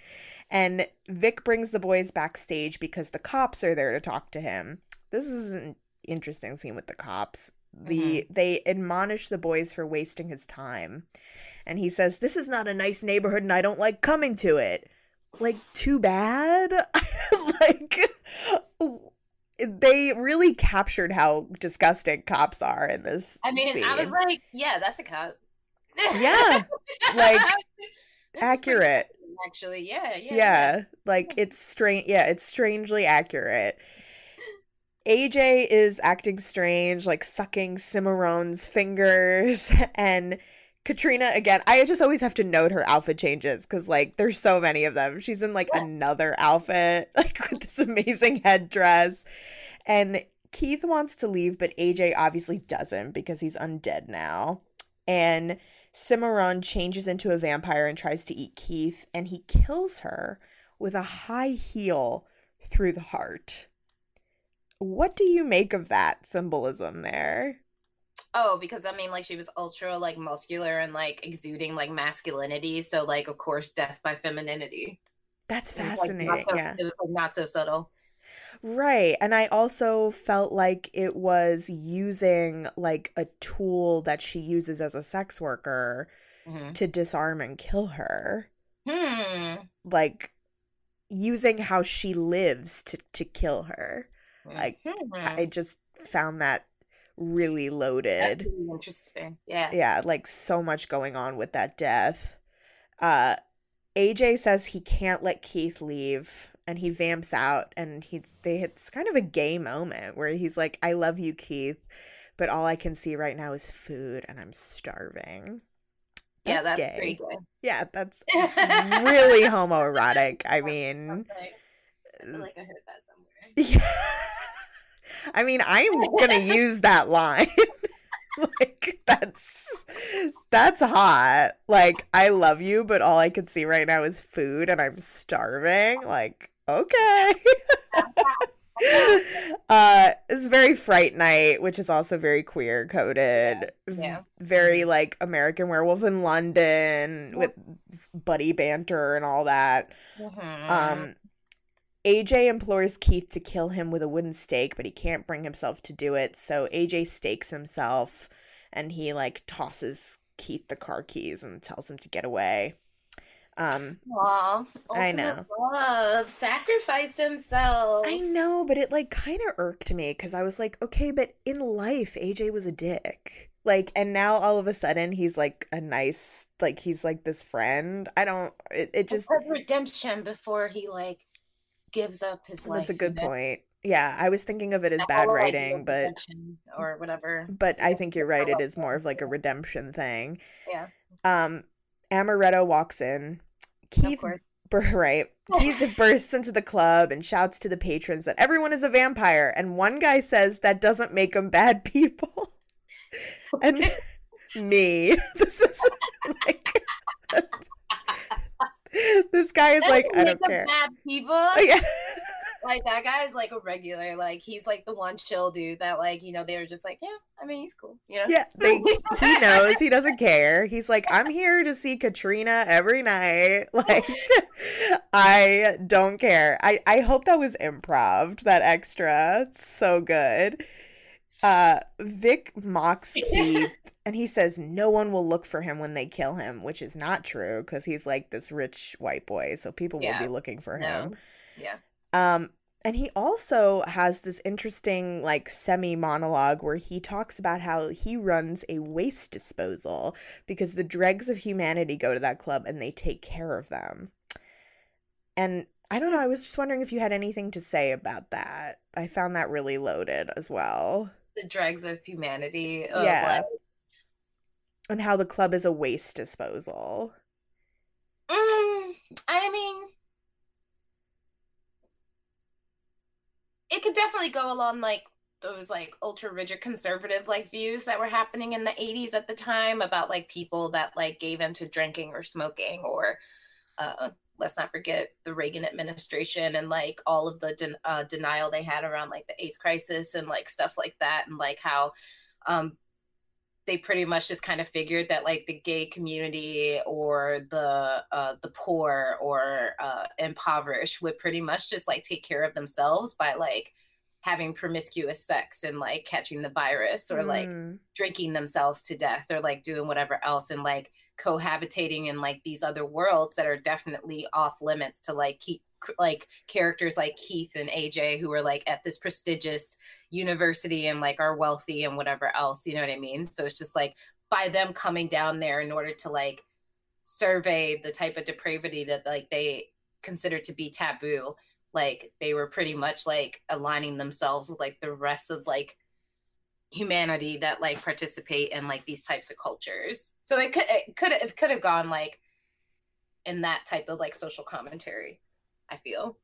And Vic brings the boys backstage because the cops are there to talk to him. This is an interesting scene with the cops. The mm-hmm. they admonish the boys for wasting his time. And he says, "This is not a nice neighborhood and I don't like coming to it." Like too bad. like they really captured how disgusting cops are in this. I mean, scene. I was like, yeah, that's a cop. yeah, like accurate. Actually, yeah, yeah, yeah. Like it's strange. Yeah, it's strangely accurate. AJ is acting strange, like sucking Cimarron's fingers, and Katrina again. I just always have to note her outfit changes because like there's so many of them. She's in like yeah. another outfit, like with this amazing headdress. And Keith wants to leave, but AJ obviously doesn't because he's undead now. And Cimarron changes into a vampire and tries to eat Keith, and he kills her with a high heel through the heart. What do you make of that symbolism there? Oh, because I mean, like she was ultra like muscular and like exuding like masculinity. So like, of course, death by femininity. That's fascinating. Like, so, yeah, it was like not so subtle. Right. And I also felt like it was using like a tool that she uses as a sex worker mm-hmm. to disarm and kill her. Hmm. Like using how she lives to to kill her. Like mm-hmm. I just found that really loaded. Really interesting. Yeah. Yeah, like so much going on with that death. Uh AJ says he can't let Keith leave and he vamps out and he they it's kind of a gay moment where he's like I love you Keith but all I can see right now is food and I'm starving. That's yeah, that's gay. pretty good. Yeah, that's really homoerotic. I mean. I feel like I heard that somewhere. Yeah. I mean, I'm gonna use that line. like that's that's hot. Like I love you, but all I can see right now is food and I'm starving. Like okay. uh it's very fright night which is also very queer coded yeah, yeah. very like american werewolf in london with buddy banter and all that mm-hmm. um aj implores keith to kill him with a wooden stake but he can't bring himself to do it so aj stakes himself and he like tosses keith the car keys and tells him to get away um, Aww, I know. Love sacrificed himself. I know, but it like kind of irked me because I was like, okay, but in life, AJ was a dick. Like, and now all of a sudden he's like a nice, like he's like this friend. I don't. It, it just redemption before he like gives up his life. That's a good point. Yeah, I was thinking of it as bad writing, but or whatever. But I think you're right. It is more of like a redemption thing. Yeah. Um, Amaretto walks in. Keith, right? Keith bursts into the club and shouts to the patrons that everyone is a vampire, and one guy says that doesn't make them bad people. and me, this is like. this guy is like, I don't care. Bad people. Yeah. like that guy is like a regular. Like he's like the one chill dude that like you know they were just like yeah. I mean he's cool. You know. Yeah, they, he knows. He doesn't care. He's like, I'm here to see Katrina every night. Like, I don't care. I, I hope that was improv, that extra. It's so good. Uh, Vic mocks Keith and he says no one will look for him when they kill him, which is not true because he's like this rich white boy. So people Yeah. will be looking for No. him. Yeah. Um, and he also has this interesting, like, semi monologue where he talks about how he runs a waste disposal because the dregs of humanity go to that club and they take care of them. And I don't know, I was just wondering if you had anything to say about that. I found that really loaded as well. The dregs of humanity. Of Yeah. Like, And how the club is a waste disposal. Mm, I mean, it could definitely go along like those like ultra rigid conservative like views that were happening in the 80s at the time about like people that like gave into drinking or smoking or uh let's not forget the Reagan administration and like all of the den- uh, denial they had around like the AIDS crisis and like stuff like that and like how um they pretty much just kind of figured that like the gay community or the uh, the poor or uh, impoverished would pretty much just like take care of themselves by like having promiscuous sex and like catching the virus or like Mm. drinking themselves to death or like doing whatever else and like cohabitating in like these other worlds that are definitely off limits to like keep like characters like Keith and AJ who are like at this prestigious university and like are wealthy and whatever else, you know what I mean? So it's just like by them coming down there in order to like survey the type of depravity that like they consider to be taboo, like they were pretty much like aligning themselves with like the rest of like humanity that like participate in like these types of cultures. So it could it could it could have gone like in that type of like social commentary. I feel.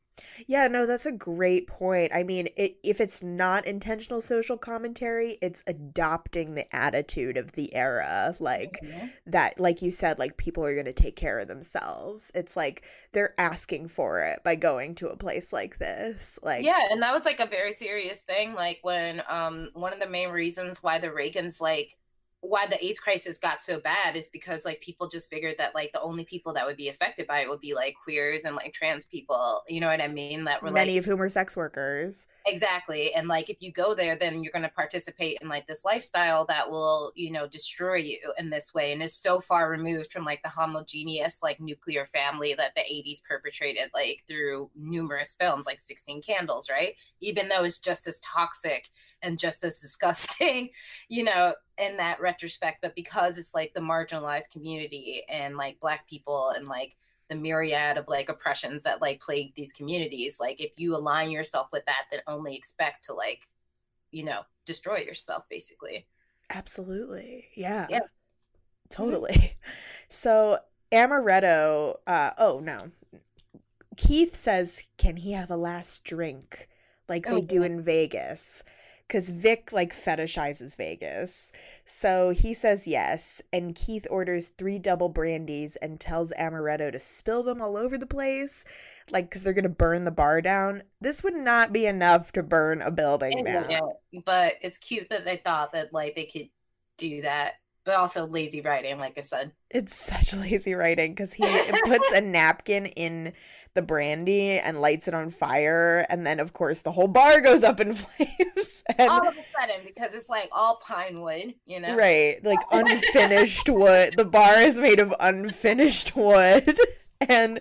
Yeah, no, that's a great point. I mean, it, if it's not intentional social commentary, it's adopting the attitude of the era. Like that, like you said, like people are going to take care of themselves. It's like they're asking for it by going to a place like this. Like, yeah, and that was like a very serious thing. Like when um one of the main reasons why the Reagans like why the AIDS crisis got so bad is because like people just figured that like the only people that would be affected by it would be like queers and like trans people. You know what I mean? That were many like of whom are sex workers. Exactly. And like if you go there, then you're going to participate in like this lifestyle that will, you know, destroy you in this way. And is so far removed from like the homogeneous, like nuclear family that the 80s perpetrated, like through numerous films, like 16 Candles, right? Even though it's just as toxic and just as disgusting, you know, in that retrospect. But because it's like the marginalized community and like Black people and like, the myriad of like oppressions that like plague these communities like if you align yourself with that then only expect to like you know destroy yourself basically Absolutely. Yeah. Yeah. Totally. So Amaretto, uh oh no. Keith says, Can he have a last drink? Like they Oh, do boy. in Vegas. Cause Vic like fetishizes Vegas. So he says yes, and Keith orders three double brandies and tells Amaretto to spill them all over the place, like because they're gonna burn the bar down. This would not be enough to burn a building down. but it's cute that they thought that like they could do that but also lazy writing like i said It's such lazy writing because he puts a napkin in the brandy and lights it on fire, and then of course the whole bar goes up in flames. And, all of a sudden because it's like all pine wood you know Right, like unfinished wood. The bar is made of unfinished wood, and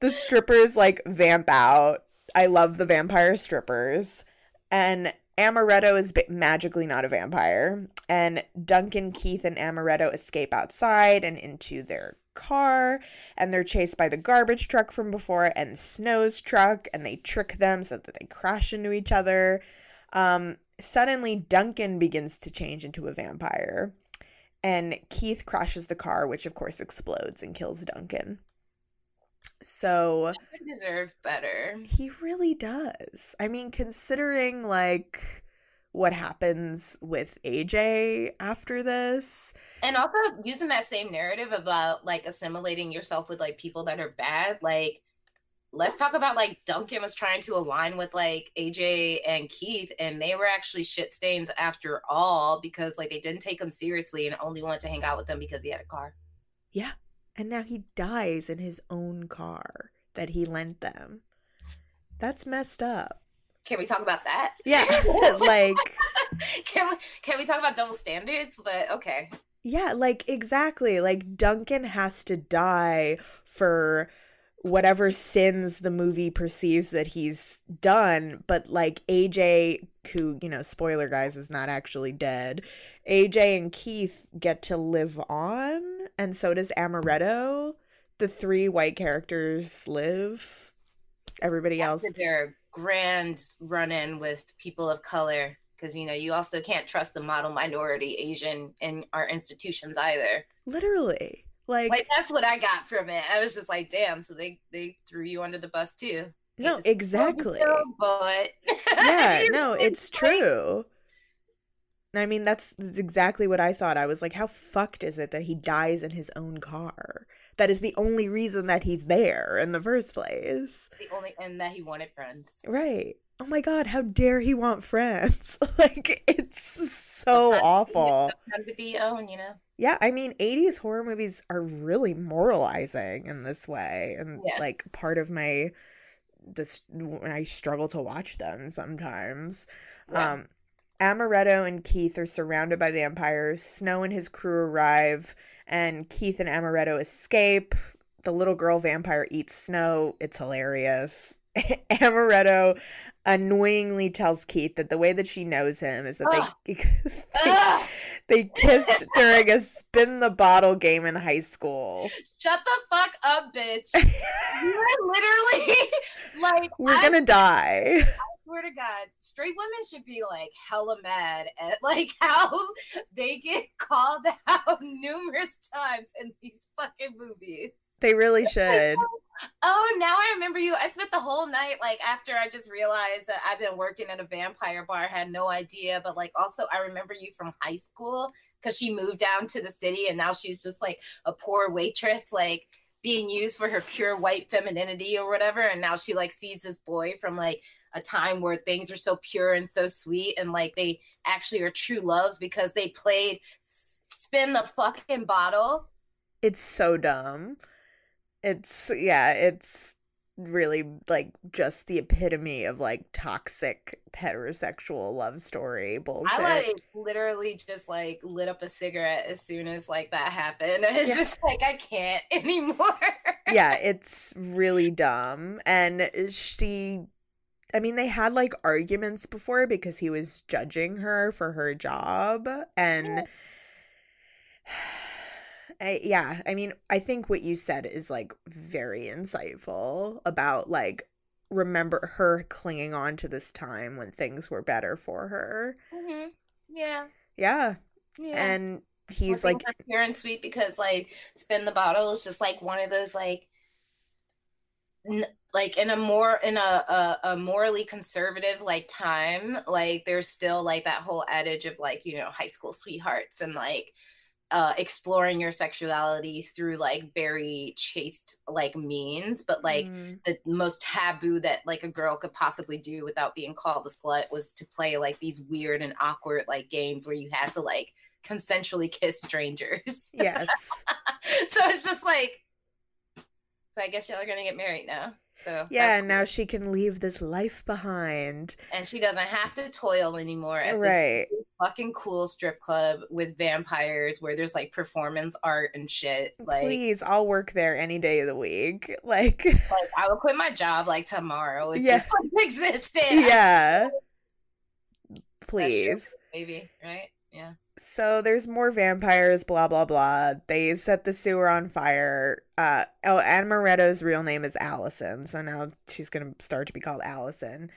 the strippers like vamp out. I love the vampire strippers, and Amaretto is magically not a vampire. And Duncan, Keith, and Amaretto escape outside and into their car, and they're chased by the garbage truck from before and Snow's truck, and they trick them so that they crash into each other. Um, suddenly, Duncan begins to change into a vampire, and Keith crashes the car, which of course explodes and kills Duncan. So They deserve better he really does. I mean, considering like what happens with AJ after this. and also using that same narrative about like assimilating yourself with like people that are bad like let's talk about like Duncan was trying to align with like AJ and Keith, and they were actually shit stains after all because like they didn't take him seriously and only wanted to hang out with them because he had a car. Yeah. And now he dies in his own car that he lent them. That's messed up. Can we talk about that? Yeah. like can we can we talk about double standards? But okay. Yeah, like exactly. Like Duncan has to die for whatever sins the movie perceives that he's done, but like AJ, who, you know, spoiler guys, is not actually dead, AJ and Keith get to live on, and so does Amaretto. The three white characters live. Everybody else. After their grand run in with people of color, because, you know, you also can't trust the model minority Asian in our institutions either. Literally. Like, like that's what I got from it. I was just like, damn. So they they threw you under the bus too. No, exactly. but yeah, no, it's true. I mean, that's, that's exactly what I thought. I was like, how fucked is it that he dies in his own car? That is the only reason that he's there in the first place. The only and that he wanted friends. Right. Oh my god, how dare he want friends? like it's so sometimes awful. Sometimes to be own, you know. Yeah, I mean, 80s horror movies are really moralizing in this way. And, Yeah. like, part of my, this, when I struggle to watch them sometimes. Yeah. Um, Amaretto and Keith are surrounded by vampires. Snow and his crew arrive, and Keith and Amaretto escape. The little girl vampire eats Snow. It's hilarious. Amaretto annoyingly tells Keith that the way that she knows him is that they, they they kissed during a spin the bottle game in high school. Shut the fuck up, bitch. you are literally like We're I gonna die. Swear to God, straight women should be like hella mad at like how they get called out numerous times in these fucking movies. They really should. Oh, oh, now I remember you. I spent the whole night like after I just realized that I've been working at a vampire bar. Had no idea, but like also I remember you from high school because she moved down to the city and now she's just like a poor waitress, like being used for her pure white femininity or whatever. And now she like sees this boy from like a time where things are so pure and so sweet and like they actually are true loves because they played spin the fucking bottle. It's so dumb. It's yeah, it's really like just the epitome of like toxic heterosexual love story bullshit. I like literally just like lit up a cigarette as soon as like that happened. It's Yeah. just like I can't anymore. yeah, it's really dumb. And she, I mean, they had like arguments before because he was judging her for her job. And I, yeah, I mean, I think what you said is like very insightful about like remember her clinging on to this time when things were better for her. Mhm. Yeah. Yeah. Yeah. And he's like, pure and sweet because like spin the bottle is just like one of those like n- like in a more in a, a a morally conservative like time like there's still like that whole adage of like you know high school sweethearts and like uh exploring your sexuality through like very chaste like means but like mm, the most taboo that like a girl could possibly do without being called a slut was to play like these weird and awkward like games where you had to like consensually kiss strangers. yes. so it's just like so I guess y'all are gonna get married now. So Yeah, and now she can leave this life behind. and she doesn't have to toil anymore at this fucking cool strip club with vampires where there's like performance art and shit. Like, Please, I'll work there any day of the week. Like, like I will quit my job like tomorrow if Yeah. this place existed. yeah. Please. Maybe, right? Yeah. So there's more vampires, blah blah blah. They set the sewer on fire. Uh oh, Amaretto's real name is Allison, so now she's gonna start to be called Allison.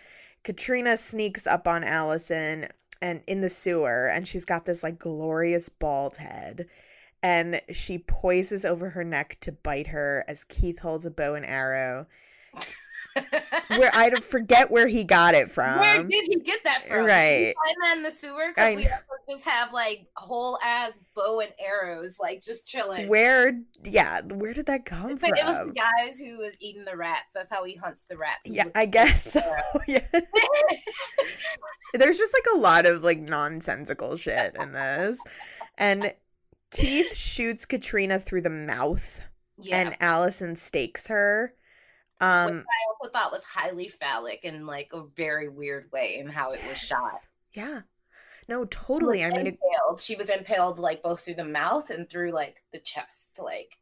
Katrina sneaks up on Allison and in the sewer, and she's got this like glorious bald head. And she poises over her neck to bite her as Keith holds a bow and arrow. Where I forget where he got it from. Where did he get that from? Right. Find that in the sewer because we just have like whole ass bow and arrows, like just chilling. Where, yeah, where did that come It's from? like it was the guys who was eating the rats. That's how he hunts the rats. yeah, I guess so. yeah. There's just like a lot of like nonsensical shit in this. And Keith shoots Katrina through the mouth yeah. and Allison stakes her. Which Um I also thought was highly phallic in like a very weird way in how it was shot. Yeah. No, totally. I mean, impaled. she was impaled like both through the mouth and through like the chest. Like,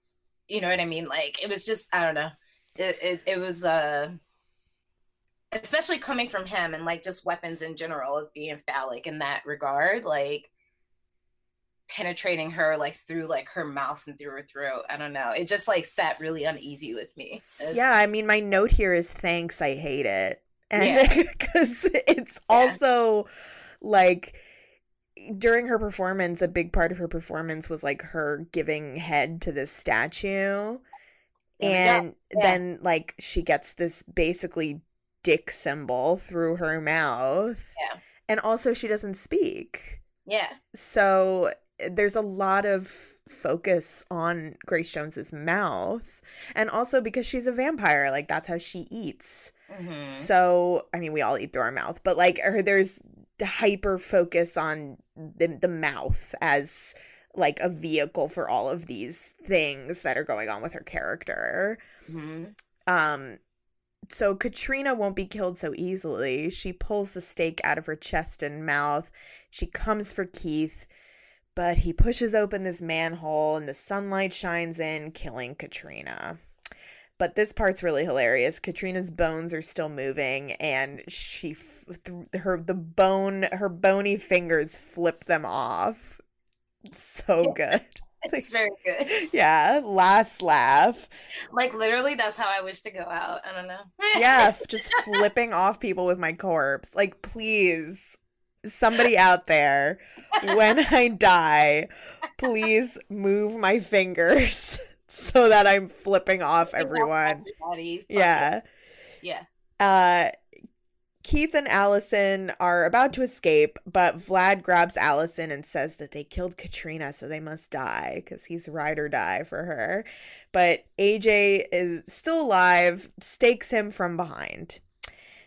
you know what I mean? Like, it was just I don't know. It it, it was uh, especially coming from him and like just weapons in general as being phallic in that regard. Like penetrating her like through like her mouth and through her throat. I don't know. It just like sat really uneasy with me. It's- yeah, I mean, my note here is thanks, I hate it. And Yeah. because it's Yeah. also like during her performance, a big part of her performance was like her giving head to this statue. Yeah. And Yeah. then like she gets this basically dick symbol through her mouth. Yeah. And also she doesn't speak. yeah. So there's a lot of focus on Grace Jones's mouth and also because she's a vampire like that's how she eats. Mhm. So, I mean we all eat through our mouth, but like her there's the hyper focus on the the mouth as like a vehicle for all of these things that are going on with her character. Mhm. Um so Katrina won't be killed so easily. She pulls the stake out of her chest and mouth. She comes for Keith, but he pushes open this manhole and the sunlight shines in, killing Katrina. But this part's really hilarious. Katrina's bones are still moving and she f- th- her the bone her bony fingers flip them off. So good. It's very good. Yeah, last laugh. Like literally, that's how I wish to go out. I don't know. yeah, just flipping off people with my corpse. Like, please, somebody out there, when I die, please move my fingers so that I'm flipping off everyone. Yeah. Yeah. Uh, Keith and Allison are about to escape, but Vlad grabs Allison and says that they killed Katrina, so they must die because he's ride or die for her. But AJ is still alive, stakes him from behind.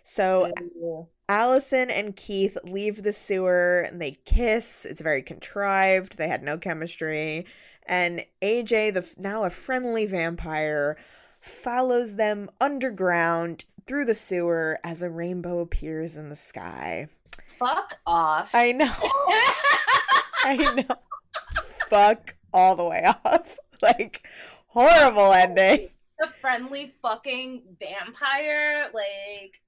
So Ooh. Allison and Keith leave the sewer and they kiss. It's very contrived. They had no chemistry. And AJ, the now a friendly vampire, follows them underground through the sewer as a rainbow appears in the sky. Fuck off. I know. I know. Fuck all the way off. Like horrible ending. the friendly fucking vampire, like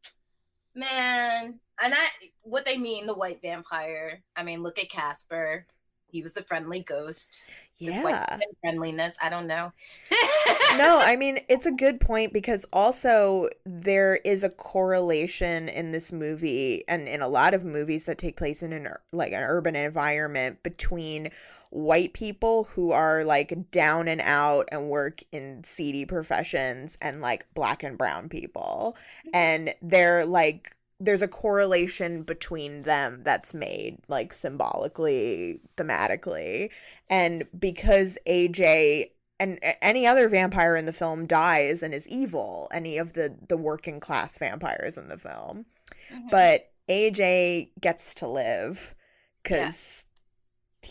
man. And I what they mean, the white vampire. I mean, look at Casper. He was the friendly ghost. Yeah. friendliness. I don't know. no, I mean it's a good point because also there is a correlation in this movie and in a lot of movies that take place in an like an urban environment between white people who are like down and out and work in seedy professions and like black and brown people. And they're like there's a correlation between them that's made like symbolically thematically. And because AJ and any other vampire in the film dies and is evil any of the the working class vampires in the film. Mhm. but AJ gets to live cuz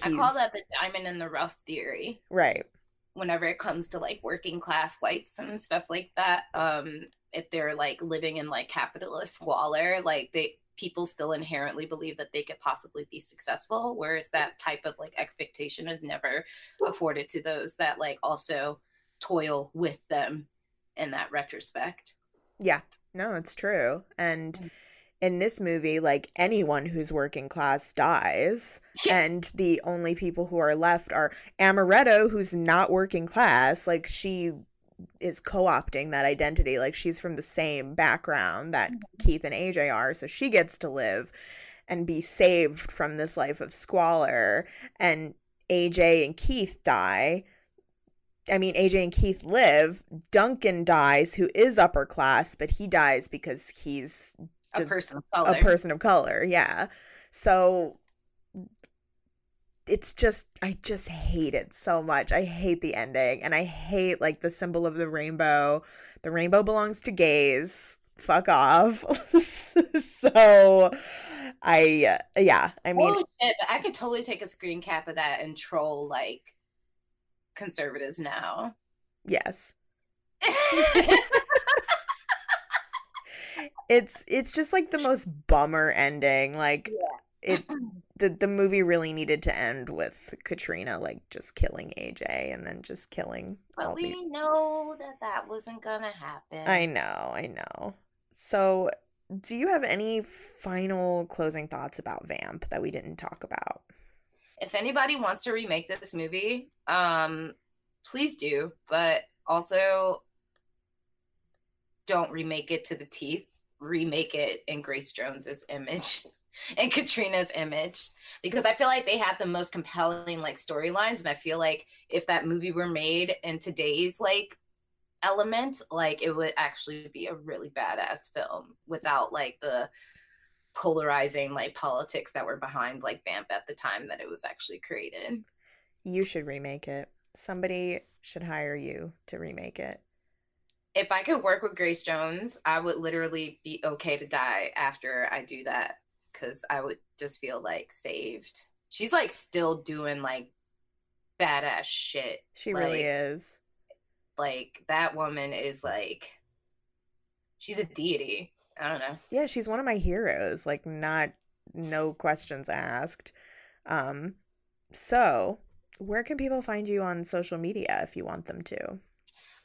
I call that the diamond in the rough theory. right. Whenever it comes to like working class whites and stuff like that um if they're like living in like capitalist squalor like they people still inherently believe that they could possibly be successful whereas that type of like expectation is never afforded to those that like also toil with them in that retrospect. Yeah, no, it's true. And in this movie, like anyone who's working class dies, and the only people who are left are Amaretto, who's not working class. Like she is co-opting that identity. Like she's from the same background that mm-hmm. Keith and AJ are, so she gets to live and be saved from this life of squalor. And AJ and Keith die I mean, AJ and Keith live. Duncan dies, who is upper class, but he dies because he's a person of color. A person of color, yeah. So it's just I just hate it so much. I hate the ending and I hate like the symbol of the rainbow. The rainbow belongs to gays. Fuck off. so I uh, yeah, I mean shit, I could totally take a screen cap of that and troll like conservatives now. Yes. it's it's just like the most bummer ending. Like yeah. it the the movie really needed to end with Katrina like just killing AJ and then just killing. But we know that that wasn't gonna happen. I know, I know. So, do you have any final closing thoughts about Vamp that we didn't talk about? If anybody wants to remake this movie, um, please do. But also, don't remake it to the teeth. Remake it in Grace Jones's image and Katrina's image because I feel like they had the most compelling like storylines and I feel like if that movie were made in today's like element like it would actually be a really badass film without like the polarizing like politics that were behind like Vamp at the time that it was actually created. You should remake it. Somebody should hire you to remake it if I could work with Grace Jones, I would literally be okay to die after I do that because I would just feel like saved. She's like still doing like badass shit. She like, really is. Like that woman is like, she's a deity. I don't know. Yeah, she's one of my heroes. Like, not no questions asked. Um, so where can people find you on social media if you want them to?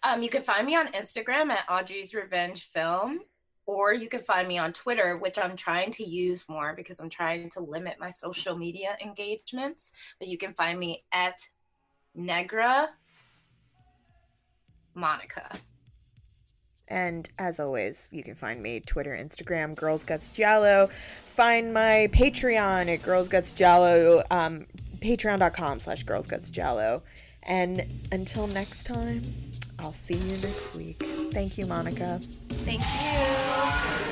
Um, you can find me on Instagram at Audre's Revenge Film, or you can find me on Twitter, which I'm trying to use more because I'm trying to limit my social media engagements. But you can find me at Negra Monica. And as always, you can find me Twitter, Instagram, Girls Guts Giallo. Find my Patreon at Girls Guts Giallo, um, patreon.com slash Girls Guts Giallo. And until next time, I'll see you next week. Thank you, Monica. Thank you.